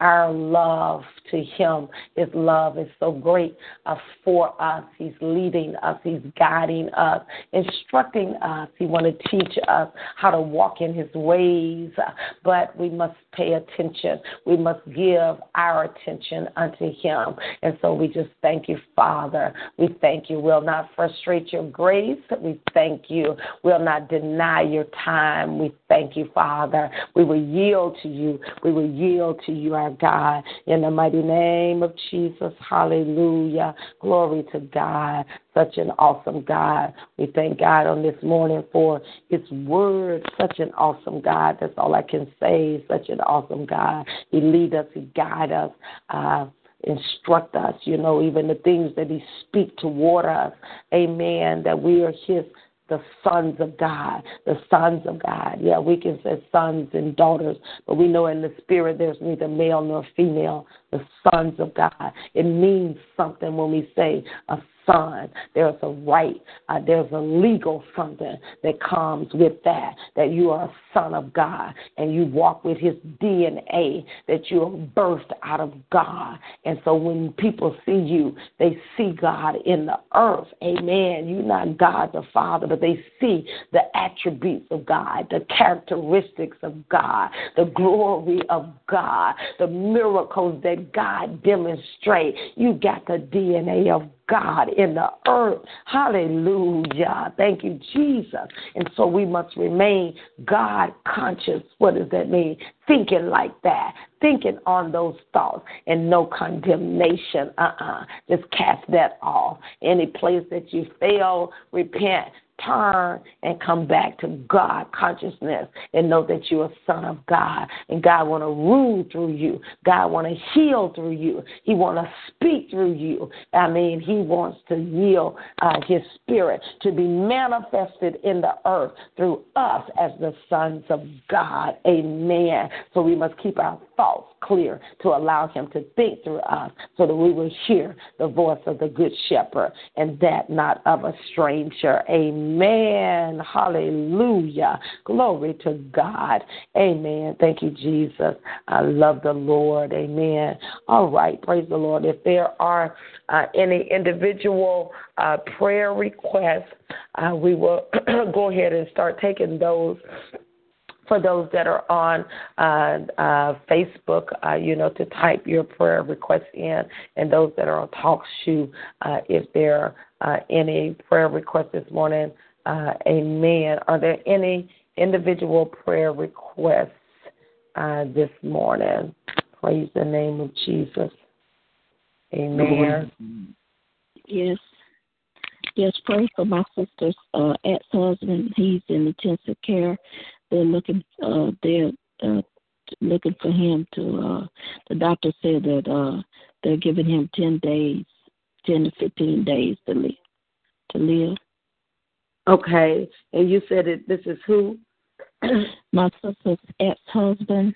our love to Him. His love is so great uh, for us. He's leading us, He's guiding us, instructing us. He wants to teach us how to walk in His ways, but we must pay attention. We must give our attention unto Him. And so we just thank you, Father. We thank you. We'll not frustrate your grace. We thank you. We'll not deny your time. We thank you, Father. We will yield to you. We will yield to you, our God, in the mighty name of Jesus. Hallelujah. Glory to God. Such an awesome God. We thank God on this morning for His word. Such an awesome God. That's all I can say. Such an awesome God. He lead us. He guide us. Uh, instruct us, you know, even the things that He speak toward us. Amen. That we are His the sons of God, the sons of God. Yeah, we can say sons and daughters, but we know in the spirit there's neither male nor female, the sons of God. It means something when we say a son. There's a right, uh, there's a legal something that comes with that, that you are a son of God and you walk with his DNA, that you are birthed out of God. And so when people see you, they see God in the earth. Amen. You're not God the Father, but they see the attributes of God, the characteristics of God, the glory of God, the miracles that God demonstrate. You got the DNA of God in the earth. Hallelujah. Thank you, Jesus. And so we must remain God conscious. What does that mean? Thinking like that, thinking on those thoughts, and no condemnation. Uh uh-uh. uh Just cast that off. Any place that you fail, repent turn and come back to God consciousness and know that you're a son of God and God want to rule through you. God want to heal through you. He want to speak through you. I mean, he wants to yield uh, his spirit to be manifested in the earth through us as the sons of God. Amen. So we must keep our thoughts clear to allow him to think through us so that we will hear the voice of the good shepherd and that not of a stranger. Amen. Hallelujah. Glory to God. Amen. Thank you, Jesus. I love the Lord. Amen. All right. Praise the Lord. If there are uh, any individual uh, prayer requests, uh, we will go ahead and start taking those for those that are on uh, uh, Facebook, uh, you know, to type your prayer requests in, and those that are on TalkShoe, uh, if there are uh, any prayer requests this morning, uh, amen. Are there any individual prayer requests this morning? Praise the name of Jesus. Amen. Yes. Yes, pray for my sister's uh, ex-husband. He's in intensive care they're looking uh they're uh looking for him to uh the doctor said that uh they're giving him ten days ten to fifteen days to live to live. Okay. And you said it this is who? My sister's ex husband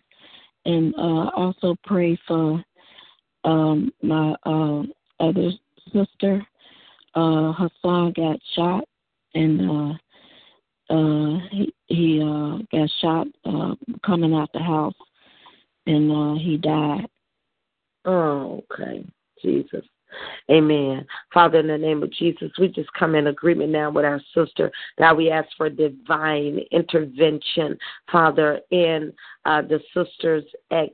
and uh also pray for um my uh other sister. Uh her son got shot and uh uh, he he uh, got shot uh, coming out the house, and uh, he died. Oh, okay, Jesus. Amen. Father, in the name of Jesus, we just come in agreement now with our sister. God, we ask for divine intervention, Father, in uh, the sister's ex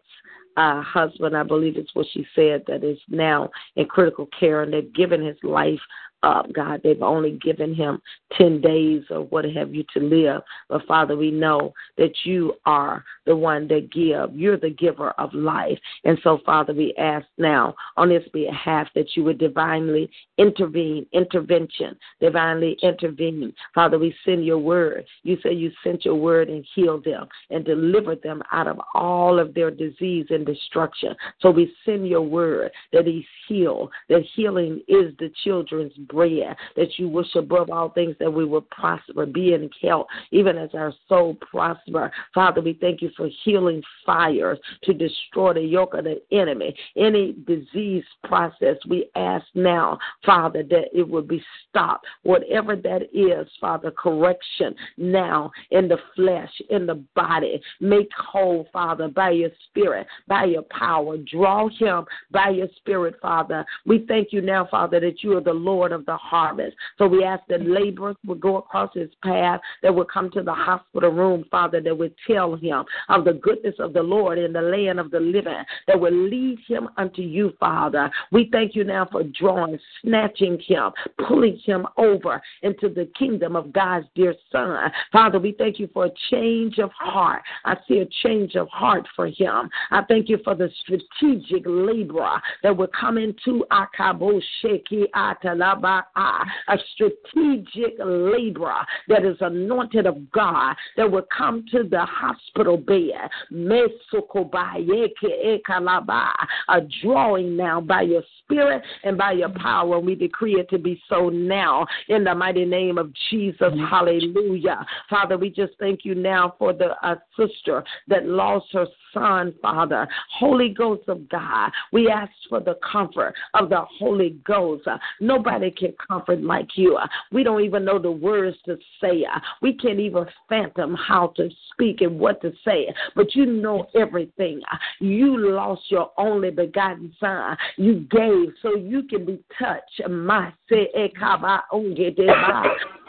uh, husband, I believe is what she said, that is now in critical care and they've given his life up, God. They've only given him 10 days or what have you to live. But Father, we know that you are the one that give. You're the giver of life. And so, Father, we ask now on his behalf that you would divinely intervene, intervention, divinely intervene. Father, we send your word. You say you sent your word and healed them and delivered them out of all of their disease and destruction. So we send your word that he's healed, that healing is the children's bread, that you wish above all things that we will prosper, be in health, even as our soul prosper. Father, we thank you for healing fires to destroy the yoke of the enemy. Any disease process, we ask now, Father, that it will be stopped. Whatever that is, Father, correction now in the flesh, in the body. Make whole, Father, by your spirit, by your power. Draw him by your spirit, Father. We thank you now, Father, that you are the Lord of the harvest. So we ask that mm-hmm. laborers would go across his path, that would come to the hospital room, Father, that would tell him of the goodness of the Lord in the land of the living, that would lead him unto you, Father. We thank you now for drawing, snatching him, pulling him over into the kingdom of God's dear Son. Father, we thank you for a change of heart. I see a change of heart for him. I thank you for the strategic laborer that will come into Akabo Sheki Atalaba a strategic laborer that is anointed of God that will come to the hospital bed. A drawing now by your spirit and by your power. We decree it to be so now in the mighty name of Jesus. Hallelujah. Father, we just thank you now for the uh, sister that lost her son, Father. Holy Ghost of God, we ask for the comfort of the Holy Ghost. Uh, nobody can comfort like you. Uh, we don't even know the words to say. Uh, we can't even fathom how to speak and what to say, but you know everything. Uh, you lost your only begotten son. You gave so you can be touched. My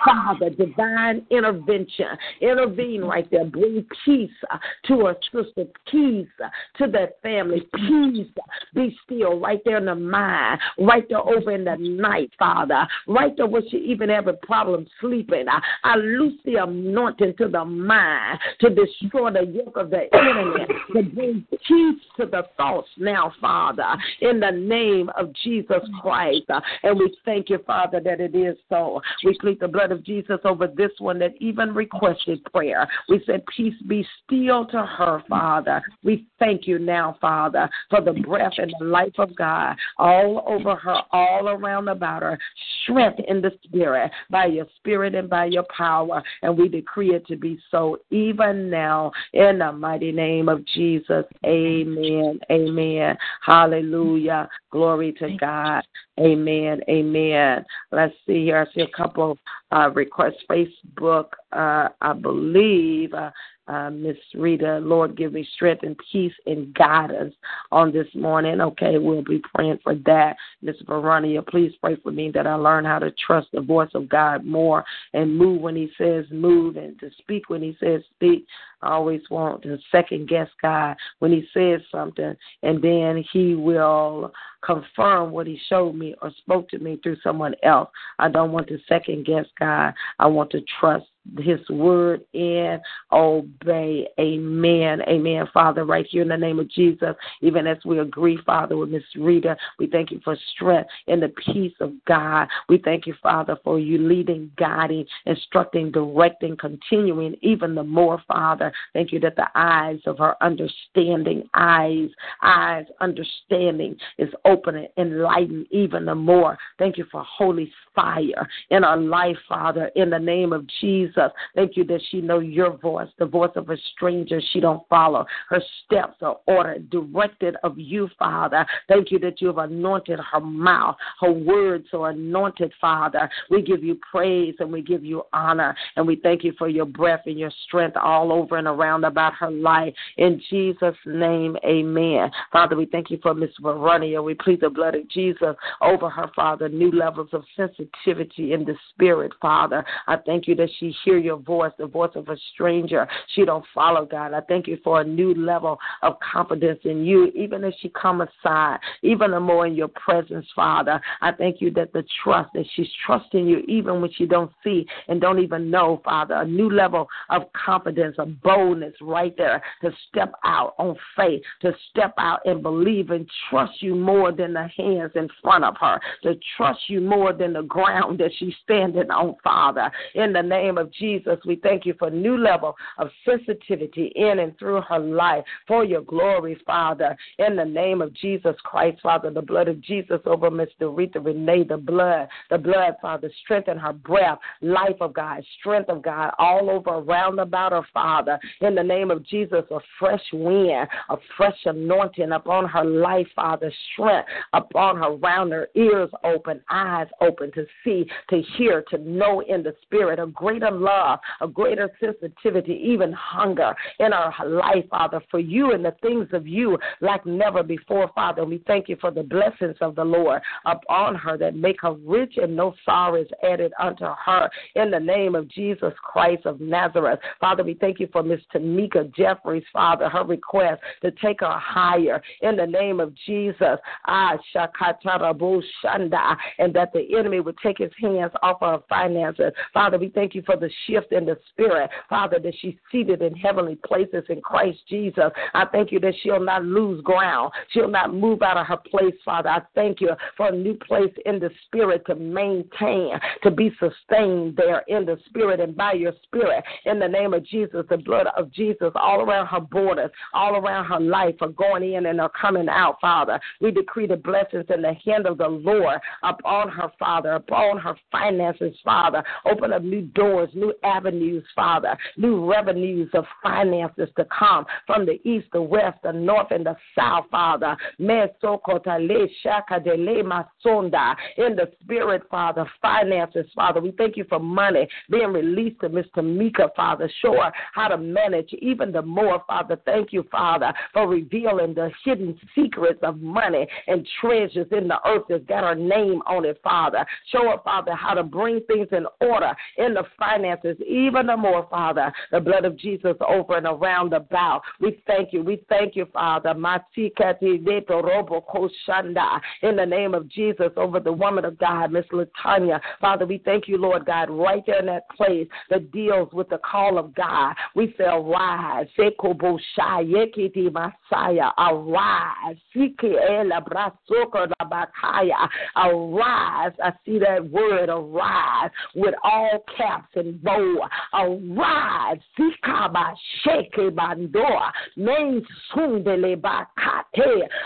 Father, divine intervention. Intervene right there. Bring peace uh, to her sister, peace uh, to that family, peace. Be still right there in the mind, right there over in the night, Father. Right there where she even having problem sleeping. I, I loose the anointing to the mind to destroy the yoke of the enemy, to bring peace to the thoughts now, Father, in the name of Jesus Christ. Uh, and we thank you, Father, that it is so. We plead the blood of Jesus over this one that even requested prayer. We said, Peace be still to her, Father. We thank you now, Father, for the breath and the life of God all over her, all around about her. Strength in the spirit by your spirit and by your power. And we decree it to be so even now in the mighty name of Jesus. Amen. Amen. Hallelujah. Glory to God. Amen. Amen. Let's see here. I see a couple of uh, requests. Facebook, uh, I believe. Uh, uh, Miss Rita, Lord, give me strength and peace and guidance on this morning. Okay, we'll be praying for that. Miss Veronica, please pray for me that I learn how to trust the voice of God more and move when He says move and to speak when He says speak. I always want to second guess God when He says something, and then He will confirm what He showed me or spoke to me through someone else. I don't want to second guess God. I want to trust his word and obey. Amen. Amen. Father, right here in the name of Jesus, even as we agree, Father, with Miss Rita, we thank you for strength and the peace of God. We thank you, Father, for you leading, guiding, instructing, directing, continuing even the more, Father. Thank you that the eyes of her understanding, eyes, eyes, understanding is open and enlightened even the more. Thank you for holy fire in our life, Father, in the name of Jesus. Thank you that she know your voice, the voice of a stranger she don't follow. Her steps are ordered, directed of you, Father. Thank you that you have anointed her mouth. Her words are anointed, Father. We give you praise and we give you honor. And we thank you for your breath and your strength all over and around about her life. In Jesus' name, amen. Father, we thank you for Miss Veronia. We plead the blood of Jesus over her, Father, new levels of sensitivity in the spirit, Father. I thank you that she hear your voice, the voice of a stranger. She don't follow God. I thank you for a new level of confidence in you, even as she come aside, even the more in your presence, Father. I thank you that the trust that she's trusting you, even when she don't see and don't even know, Father. A new level of confidence, a boldness right there to step out on faith, to step out and believe and trust you more than the hands in front of her, to trust you more than the ground that she's standing on, Father. In the name of Jesus, we thank you for a new level of sensitivity in and through her life for your glory, Father. In the name of Jesus Christ, Father, the blood of Jesus over Miss Dorita Renee, the blood, the blood, Father, strengthen her breath, life of God, strength of God, all over around about her, Father. In the name of Jesus, a fresh wind, a fresh anointing upon her life, Father, strength upon her, round her ears open, eyes open to see, to hear, to know in the spirit, a greater love, a greater sensitivity, even hunger in our life, Father, for you and the things of you like never before, Father. We thank you for the blessings of the Lord upon her that make her rich and no sorrow is added unto her in the name of Jesus Christ of Nazareth. Father, we thank you for Miss Tamika Jeffries, Father, her request to take her higher in the name of Jesus. Ah, and that the enemy would take his hands off her finances. Father, we thank you for the shift in the spirit, Father, that she's seated in heavenly places in Christ Jesus. I thank you that she'll not lose ground. She'll not move out of her place, Father. I thank you for a new place in the spirit to maintain, to be sustained there in the spirit and by your spirit. In the name of Jesus, the blood of Jesus all around her borders, all around her life, are going in and are coming out, Father. We decree the blessings in the hand of the Lord upon her, Father, upon her finances, Father. Open up new doors, new avenues, Father, new revenues of finances to come from the east, the west, the north, and the south, Father. In the spirit, Father, finances, Father. We thank you for money being released to Miss Tamika, Father. Show her how to manage even the more, Father. Thank you, Father, for revealing the hidden secrets of money and treasures in the earth that's got her name on it, Father. Show her, Father, how to bring things in order in the finances, even the more, Father. The blood of Jesus over and around the bow. We thank you. We thank you, Father. In the name of Jesus, over the woman of God, Miss Latanya. Father, we thank you, Lord God, right there in that place that deals with the call of God. We say, arise. Messiah, arise. Arise. I see that word, arise, with all caps and bow. Arise. Sikaba sheke bandoa. Name sundele bakate.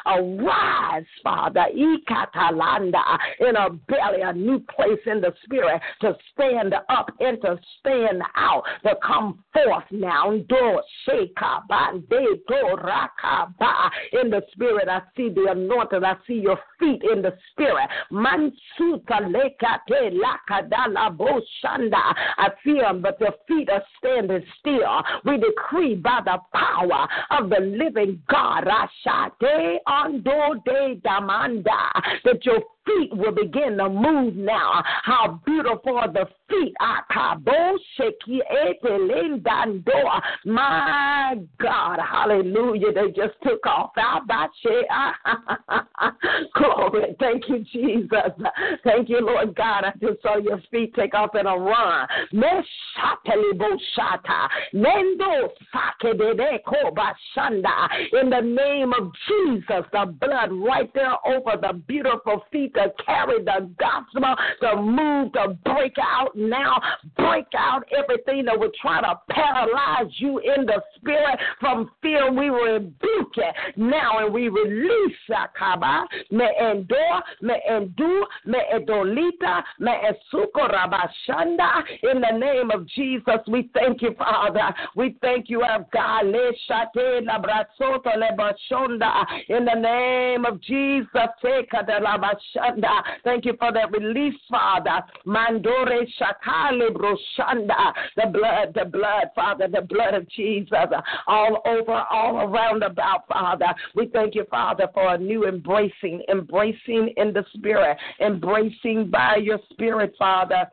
Arise, Father. Ikatalanda. In a belly, a new place in the spirit to stand up and to stand out, to come forth now. Do. In the spirit, I see the anointed, I see your feet in the spirit. Mansuta lekate lakadala boshanda. I see them, but their feet are standing still. We decree by the power of the living God, Rashate Ando de Damanda, that your feet will begin to move now. How beautiful are the feet. Ah, My God, hallelujah. They just took off. Ah, ah. Glory. Thank you, Jesus. Thank you, Lord God. I just saw your feet take off in a run. In the name of Jesus, the blood right there over the beautiful feet to carry the gospel, to move, to break out now, break out everything that would try to paralyze you in the spirit from fear. We rebuke it now and we release Sakaba, me endure, me endure, me edolita, me esuko rabashanda. In the name of Jesus, we thank you, Father. We thank you, our God. In the name of Jesus, take Thank you for that release, Father. Mandore Shakale Broshanda. The blood, the blood, Father, the blood of Jesus. All over, all around about, Father. We thank you, Father, for a new embracing, embracing in the Spirit, embracing by your Spirit, Father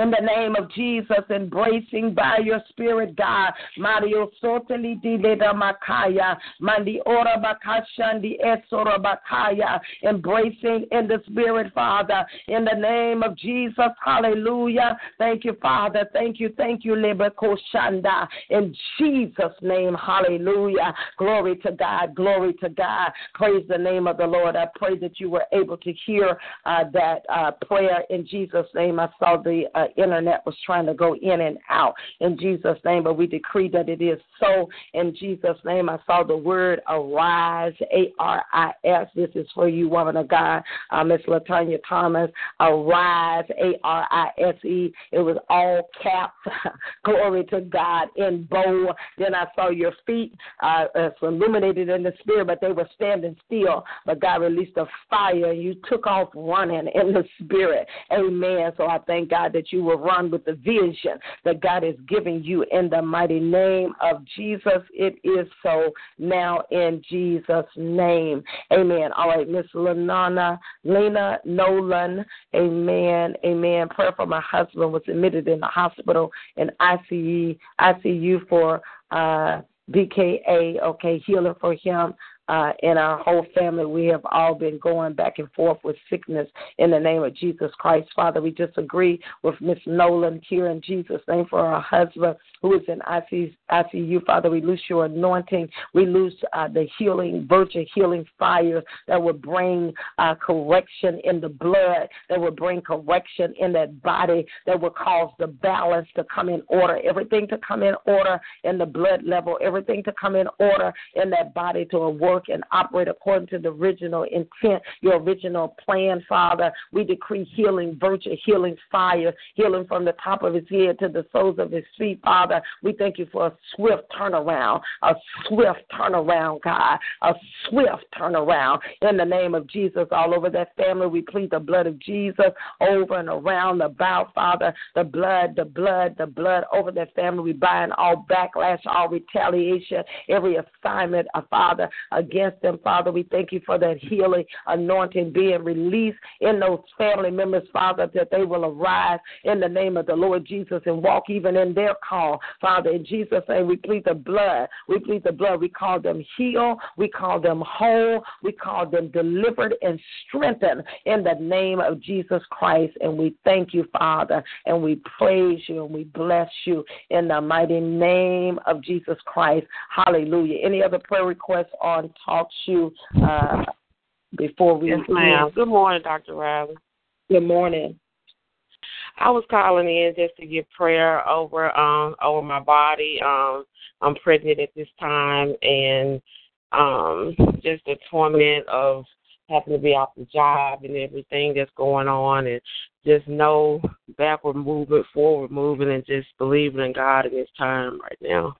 in the name of Jesus, embracing by your spirit, God. Mario Soteli di Leda Makaya, Mandi Ora Bakashandi Esora Bakaya, embracing in the spirit, Father, in the name of Jesus. Hallelujah. Thank you, Father. Thank you, thank you, Lebakoshanda. In Jesus' name, hallelujah. Glory to God, glory to God. Praise the name of the Lord. I pray that you were able to hear uh, that uh, prayer in Jesus' name. I saw the uh, internet was trying to go in and out in Jesus' name, but we decree that it is so in Jesus' name. I saw the word arise, A R I S. This is for you, woman of God, uh, Miss Latanya Thomas. Arise, A R I S E. It was all caps. Glory to God in bold. Then I saw your feet uh, illuminated in the spirit, but they were standing still. But God released a fire, you took off running in the spirit. Amen. So I thank God that you you will run with the vision that God is giving you in the mighty name of Jesus. It is so now in Jesus' name. Amen. All right, Miss Lenana, Lena Nolan. Amen. Amen. Prayer for my husband was admitted in the hospital in ICU, ICU for uh, BKA. Okay, healing for him uh, in our whole family, we have all been going back and forth with sickness in the name of Jesus Christ. Father, we just agree with Miss Nolan here in Jesus' name for our husband who is in ICU. Father, we lose your anointing. We lose uh, the healing, virtue healing fire that would bring uh, correction in the blood, that would bring correction in that body, that would cause the balance to come in order, everything to come in order in the blood level, everything to come in order in that body to a work work and operate according to the original intent, your original plan, Father. We decree healing, virtue, healing fire, healing from the top of his head to the soles of his feet, Father. We thank you for a swift turnaround, a swift turnaround, God, a swift turnaround in the name of Jesus all over that family. We plead the blood of Jesus over and around about, Father, the blood, the blood, the blood over that family. We bind all backlash, all retaliation, every assignment, uh, Father, against them, Father. We thank you for that healing anointing being released in those family members, Father, that they will arise in the name of the Lord Jesus and walk even in their call. Father, in Jesus' name, we plead the blood. We plead the blood. We call them healed. We call them whole. We call them delivered and strengthened in the name of Jesus Christ. And we thank you, Father, and we praise you and we bless you in the mighty name of Jesus Christ. Hallelujah. Any other prayer requests on Talk Shoe uh, before we? Yes, ma'am. Good morning, Dr. Riley. Good morning. I was calling in just to get prayer over um over my body. Um I'm pregnant at this time and um just the torment of having to be off the job and everything that's going on and just no backward movement, forward moving and just believing in God in this time right now.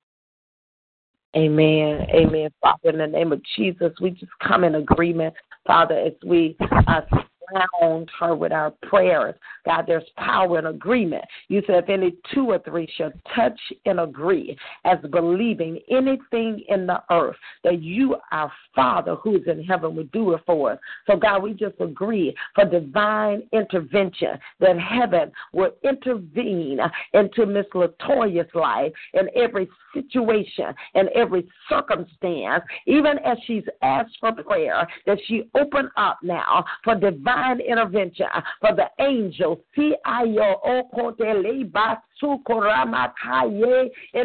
Amen. Amen. Father, in the name of Jesus, we just come in agreement, Father, as we uh, surround her with our prayers. God, there's power in agreement. You said if any two or three shall touch and agree as believing anything in the earth, that you, our Father who is in heaven, would do it for us. So, God, we just agree for divine intervention that heaven will intervene into Miss Latoya's life in every situation and every circumstance, even as she's asked for prayer, that she open up now for divine intervention, uh, for the angels. In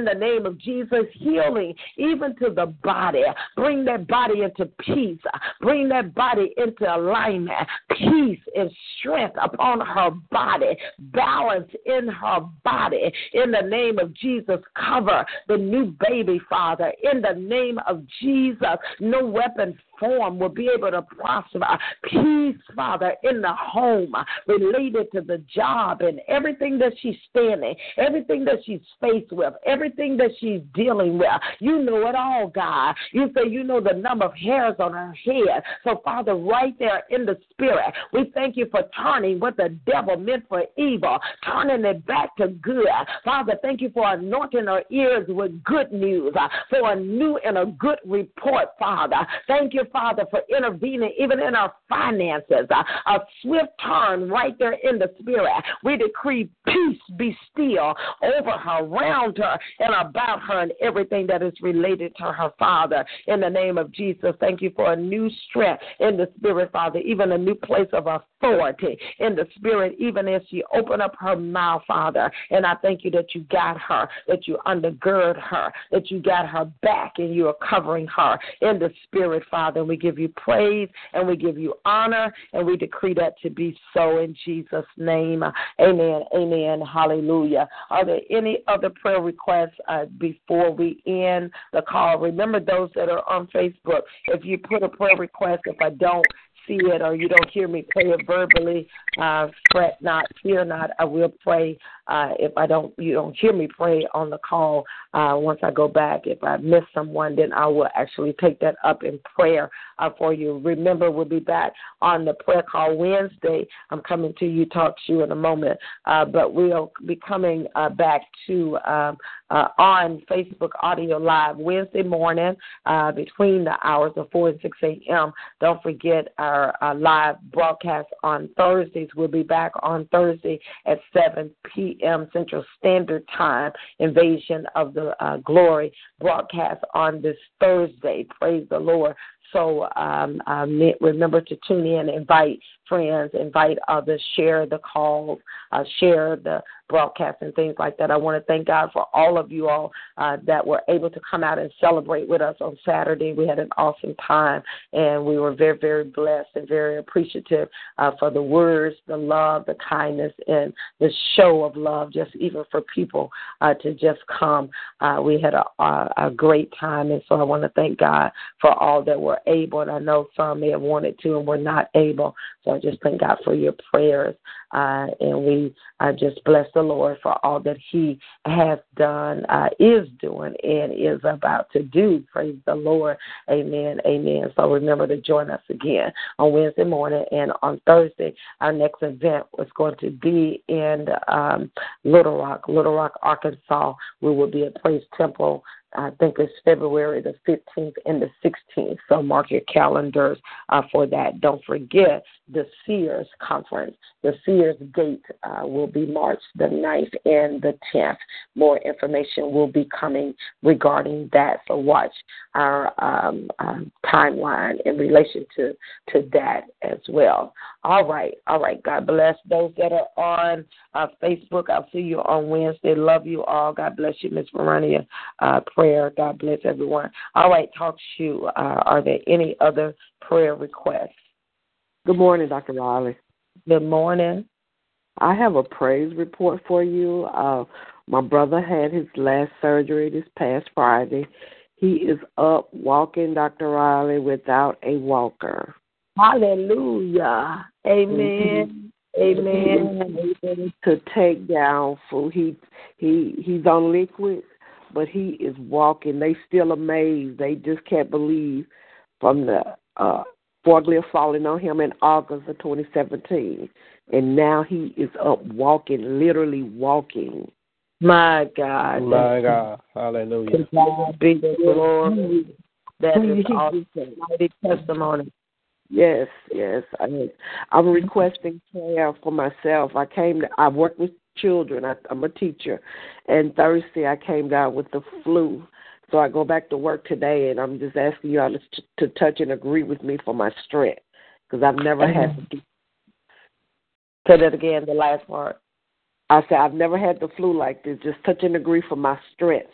the name of Jesus, healing even to the body. Bring that body into peace. Bring that body into alignment. Peace and strength upon her body. Balance in her body. In the name of Jesus, cover the new baby, Father. In the name of Jesus, no weapon form will be able to prosper. Peace, Father, in the home related to the job and everything that she's standing, everything that she's faced with, everything that she's dealing with. You know it all, God. You say you know the number of hairs on her head. So, Father, right there in the spirit, we thank you for turning what the devil meant for evil, turning it back to good. Father, thank you for anointing her ears with good news, for a new and a good report, Father. Thank you, Father, for intervening even in our finances. A swift turn right there in the spirit. We decree peace be still over her, around her, and about her, and everything that is related to her, Father. In the name of Jesus, thank you for a new strength in the spirit, Father, even a new place of authority in the spirit, even as she open up her mouth, Father. And I thank you that you got her, that you undergird her, that you got her back, and you are covering her in the spirit, Father and we give you praise and we give you honor and we decree that to be so in Jesus' name. Amen. Amen. Hallelujah. Are there any other prayer requests uh, before we end the call? Remember those that are on Facebook. If you put a prayer request, if I don't see it or you don't hear me pray it verbally, uh, fret not, fear not. I will pray uh, if I don't, you don't hear me pray on the call. Uh, once I go back, if I miss someone, then I will actually take that up in prayer uh, for you. Remember, we'll be back on the prayer call Wednesday. I'm coming to you, talk to you in a moment, uh, but we'll be coming uh, back to um, uh, on Facebook Audio Live Wednesday morning uh, between the hours of 4 and 6 a.m. Don't forget our uh, live broadcast on Thursdays. We'll be back on Thursday at 7 p.m. Central Standard Time. Invasion of the uh, Glory broadcast on this Thursday. Praise the Lord. So um, remember to tune in, invite friends, invite others, share the calls, uh, share the broadcast and things like that. I want to thank God for all of you all uh, that were able to come out and celebrate with us on Saturday. We had an awesome time, and we were very, very blessed and very appreciative uh, for the words, the love, the kindness, and the show of love, just even for people uh, to just come. Uh, we had a, a, a great time, and so I want to thank God for all that were able. And I know some may have wanted to and were not able. So I just thank God for your prayers. Uh, and we uh, just bless the Lord for all that He has done, uh, is doing, and is about to do. Praise the Lord. Amen. Amen. So remember to join us again on Wednesday morning and on Thursday. Our next event was going to be in um, Little Rock, Little Rock, Arkansas. We will be at Praise Temple I think it's February the 15th and the 16th. So mark your calendars uh, for that. Don't forget the Seers Conference. The Seers Gate uh, will be March the 9th and the 10th. More information will be coming regarding that. So watch our um, um, timeline in relation to, to that as well. All right. All right. God bless those that are on uh, Facebook. I'll see you on Wednesday. Love you all. God bless you, Miss Verania. Prayer. God bless everyone. All right. Talk to you. Uh, are there any other prayer requests? Good morning, Dr. Riley. Good morning. I have a praise report for you. Uh, my brother had his last surgery this past Friday. He is up walking, Dr. Riley, without a walker. Hallelujah. Amen. Amen. To take down food. He he he's on liquid, but he is walking. They still amazed. They just can't believe from the uh forklift falling on him in August of 2017, and now he is up walking, literally walking. My God. My God. Hallelujah. God be the glory. That is awesome. Mighty testimony. Yes, yes. I, I'm requesting prayer for myself. I came. To, I work with children. I, I'm a teacher, and Thursday I came down with the flu. So I go back to work today, and I'm just asking you all to, to touch and agree with me for my strength, because I've never had mm-hmm. to do. Say that again. The last part. I said I've never had the flu like this. Just touch and agree for my strength.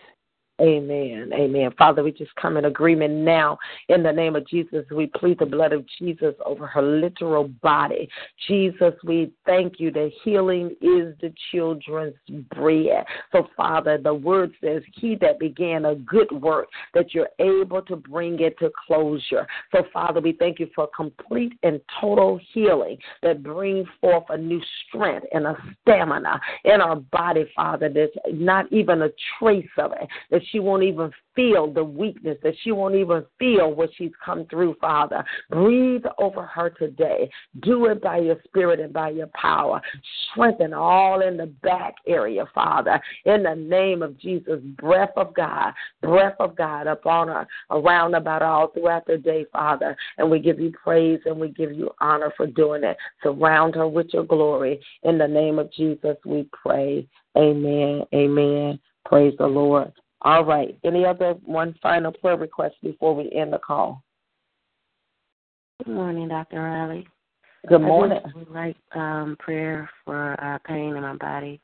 Amen. Amen. Father, we just come in agreement now. In the name of Jesus, we plead the blood of Jesus over her literal body. Jesus, we thank you that healing is the children's bread. So, Father, the word says, He that began a good work, that you're able to bring it to closure. So, Father, we thank you for complete and total healing that brings forth a new strength and a stamina in our body, Father. There's not even a trace of it. That she won't even feel the weakness, that she won't even feel what she's come through, Father. Breathe over her today. Do it by your spirit and by your power. Strengthen all in the back area, Father. In the name of Jesus, breath of God, breath of God upon her, around about all throughout the day, Father. And we give you praise and we give you honor for doing it. Surround her with your glory. In the name of Jesus, we pray. Amen. Amen. Praise the Lord. All right. Any other one final prayer request before we end the call? Good morning, Dr. Riley. Good morning. I would like um, prayer for uh, pain in my body.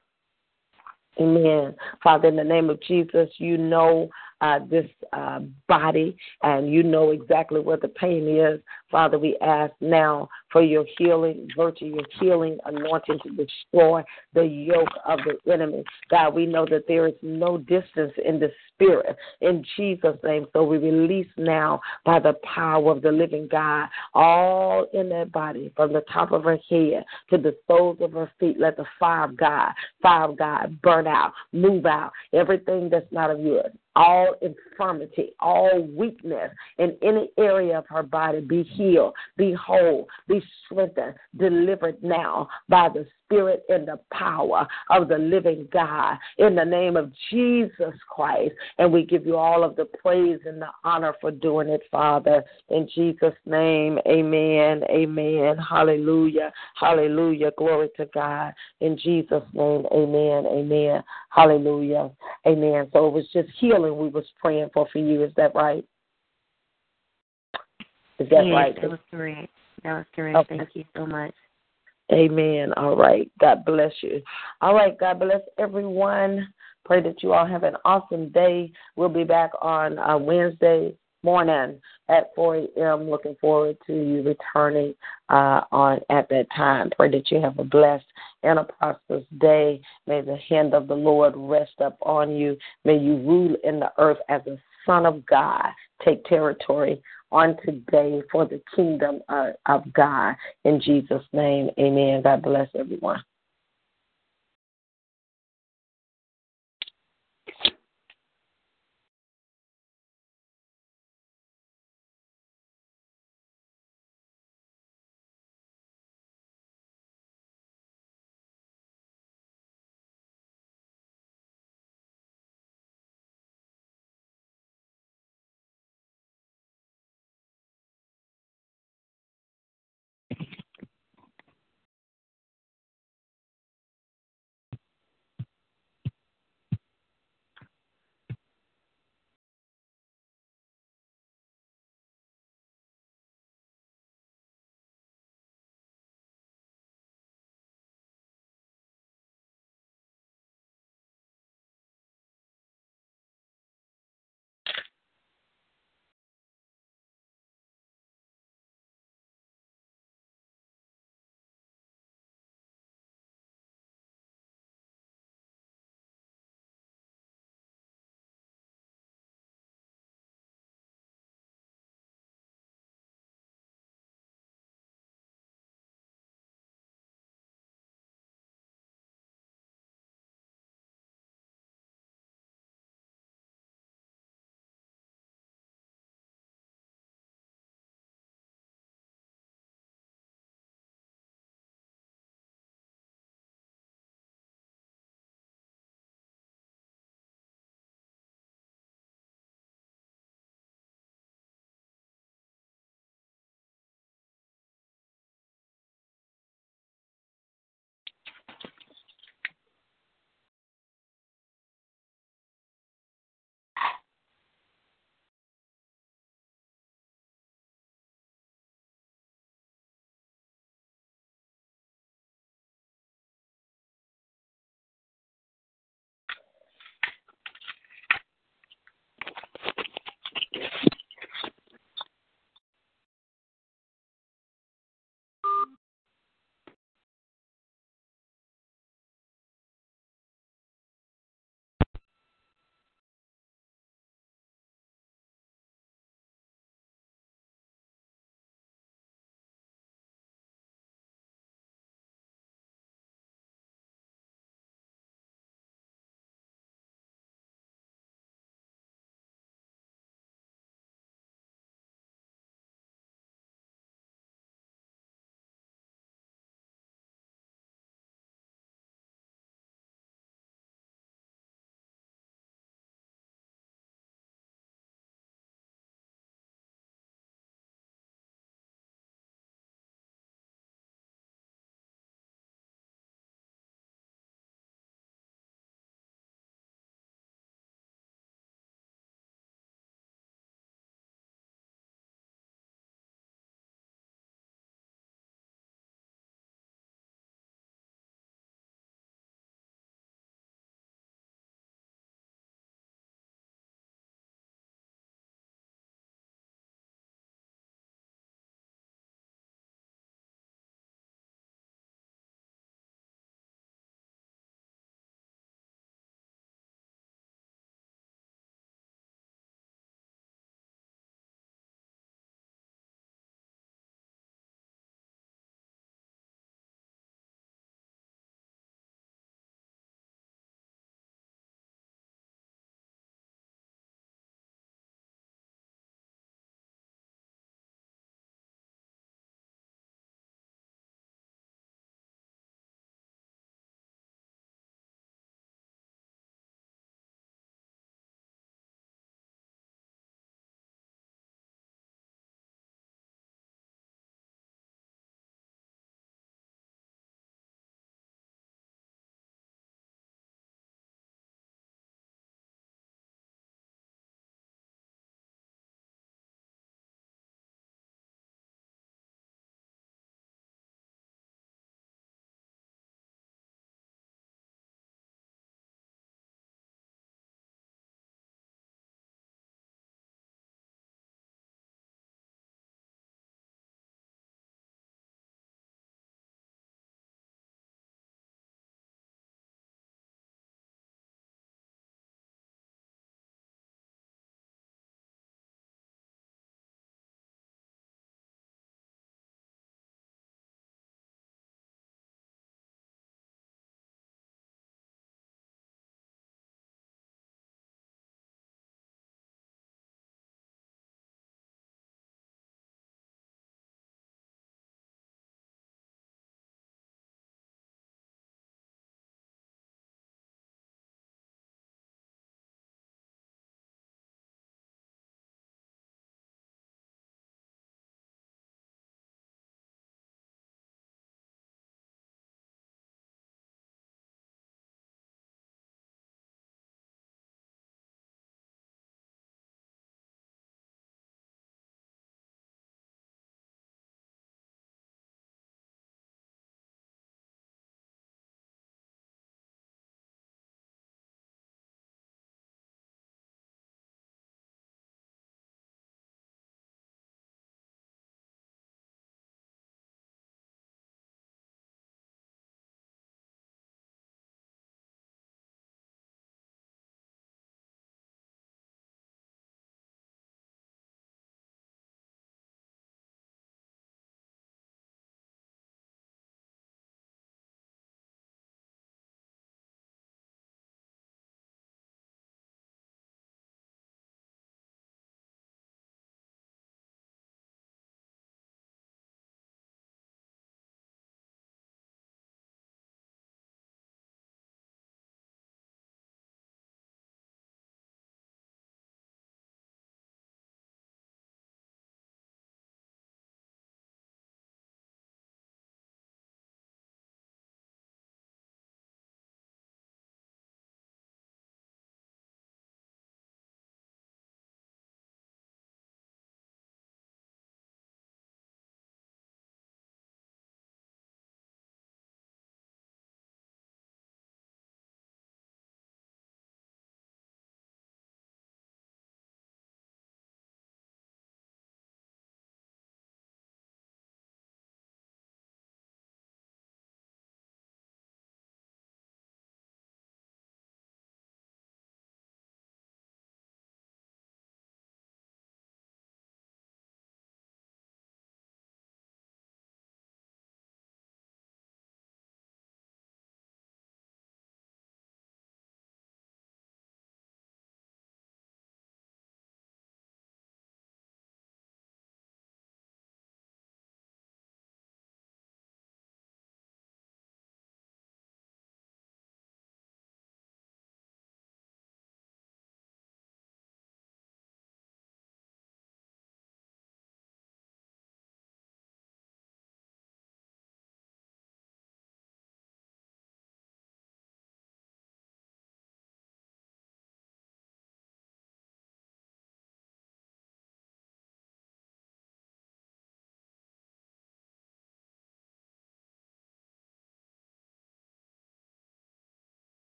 Amen. Father, in the name of Jesus, you know uh, this uh, body and you know exactly where the pain is. Father, we ask now for your healing, virtue, your healing anointing to destroy the yoke of the enemy. God, we know that there is no distance in the spirit in Jesus' name. So we release now by the power of the living God all in that body from the top of her head to the soles of her feet. Let the fire of God, fire of God burn out, move out everything that's not of yours all infirmity, all weakness in any area of her body be healed, be whole, be strengthened, delivered now by the Spirit and the power of the living God in the name of Jesus Christ. And we give you all of the praise and the honor for doing it, Father. In Jesus' name, amen, amen. Hallelujah, hallelujah. Glory to God. In Jesus' name, amen, amen. Hallelujah, amen. So it was just healing we was praying for for you. Is that right? Is that yes, right? That was correct. That was correct. Okay. Thank you so much. Amen. All right. God bless you. All right. God bless everyone. Pray that you all have an awesome day. We'll be back on uh, Wednesday morning at 4 a.m. Looking forward to you returning uh, on at that time. Pray that you have a blessed and a prosperous day. May the hand of the Lord rest up on you. May you rule in the earth as a son of God. Take territory on today for the kingdom of God. In Jesus' name, amen. God bless everyone.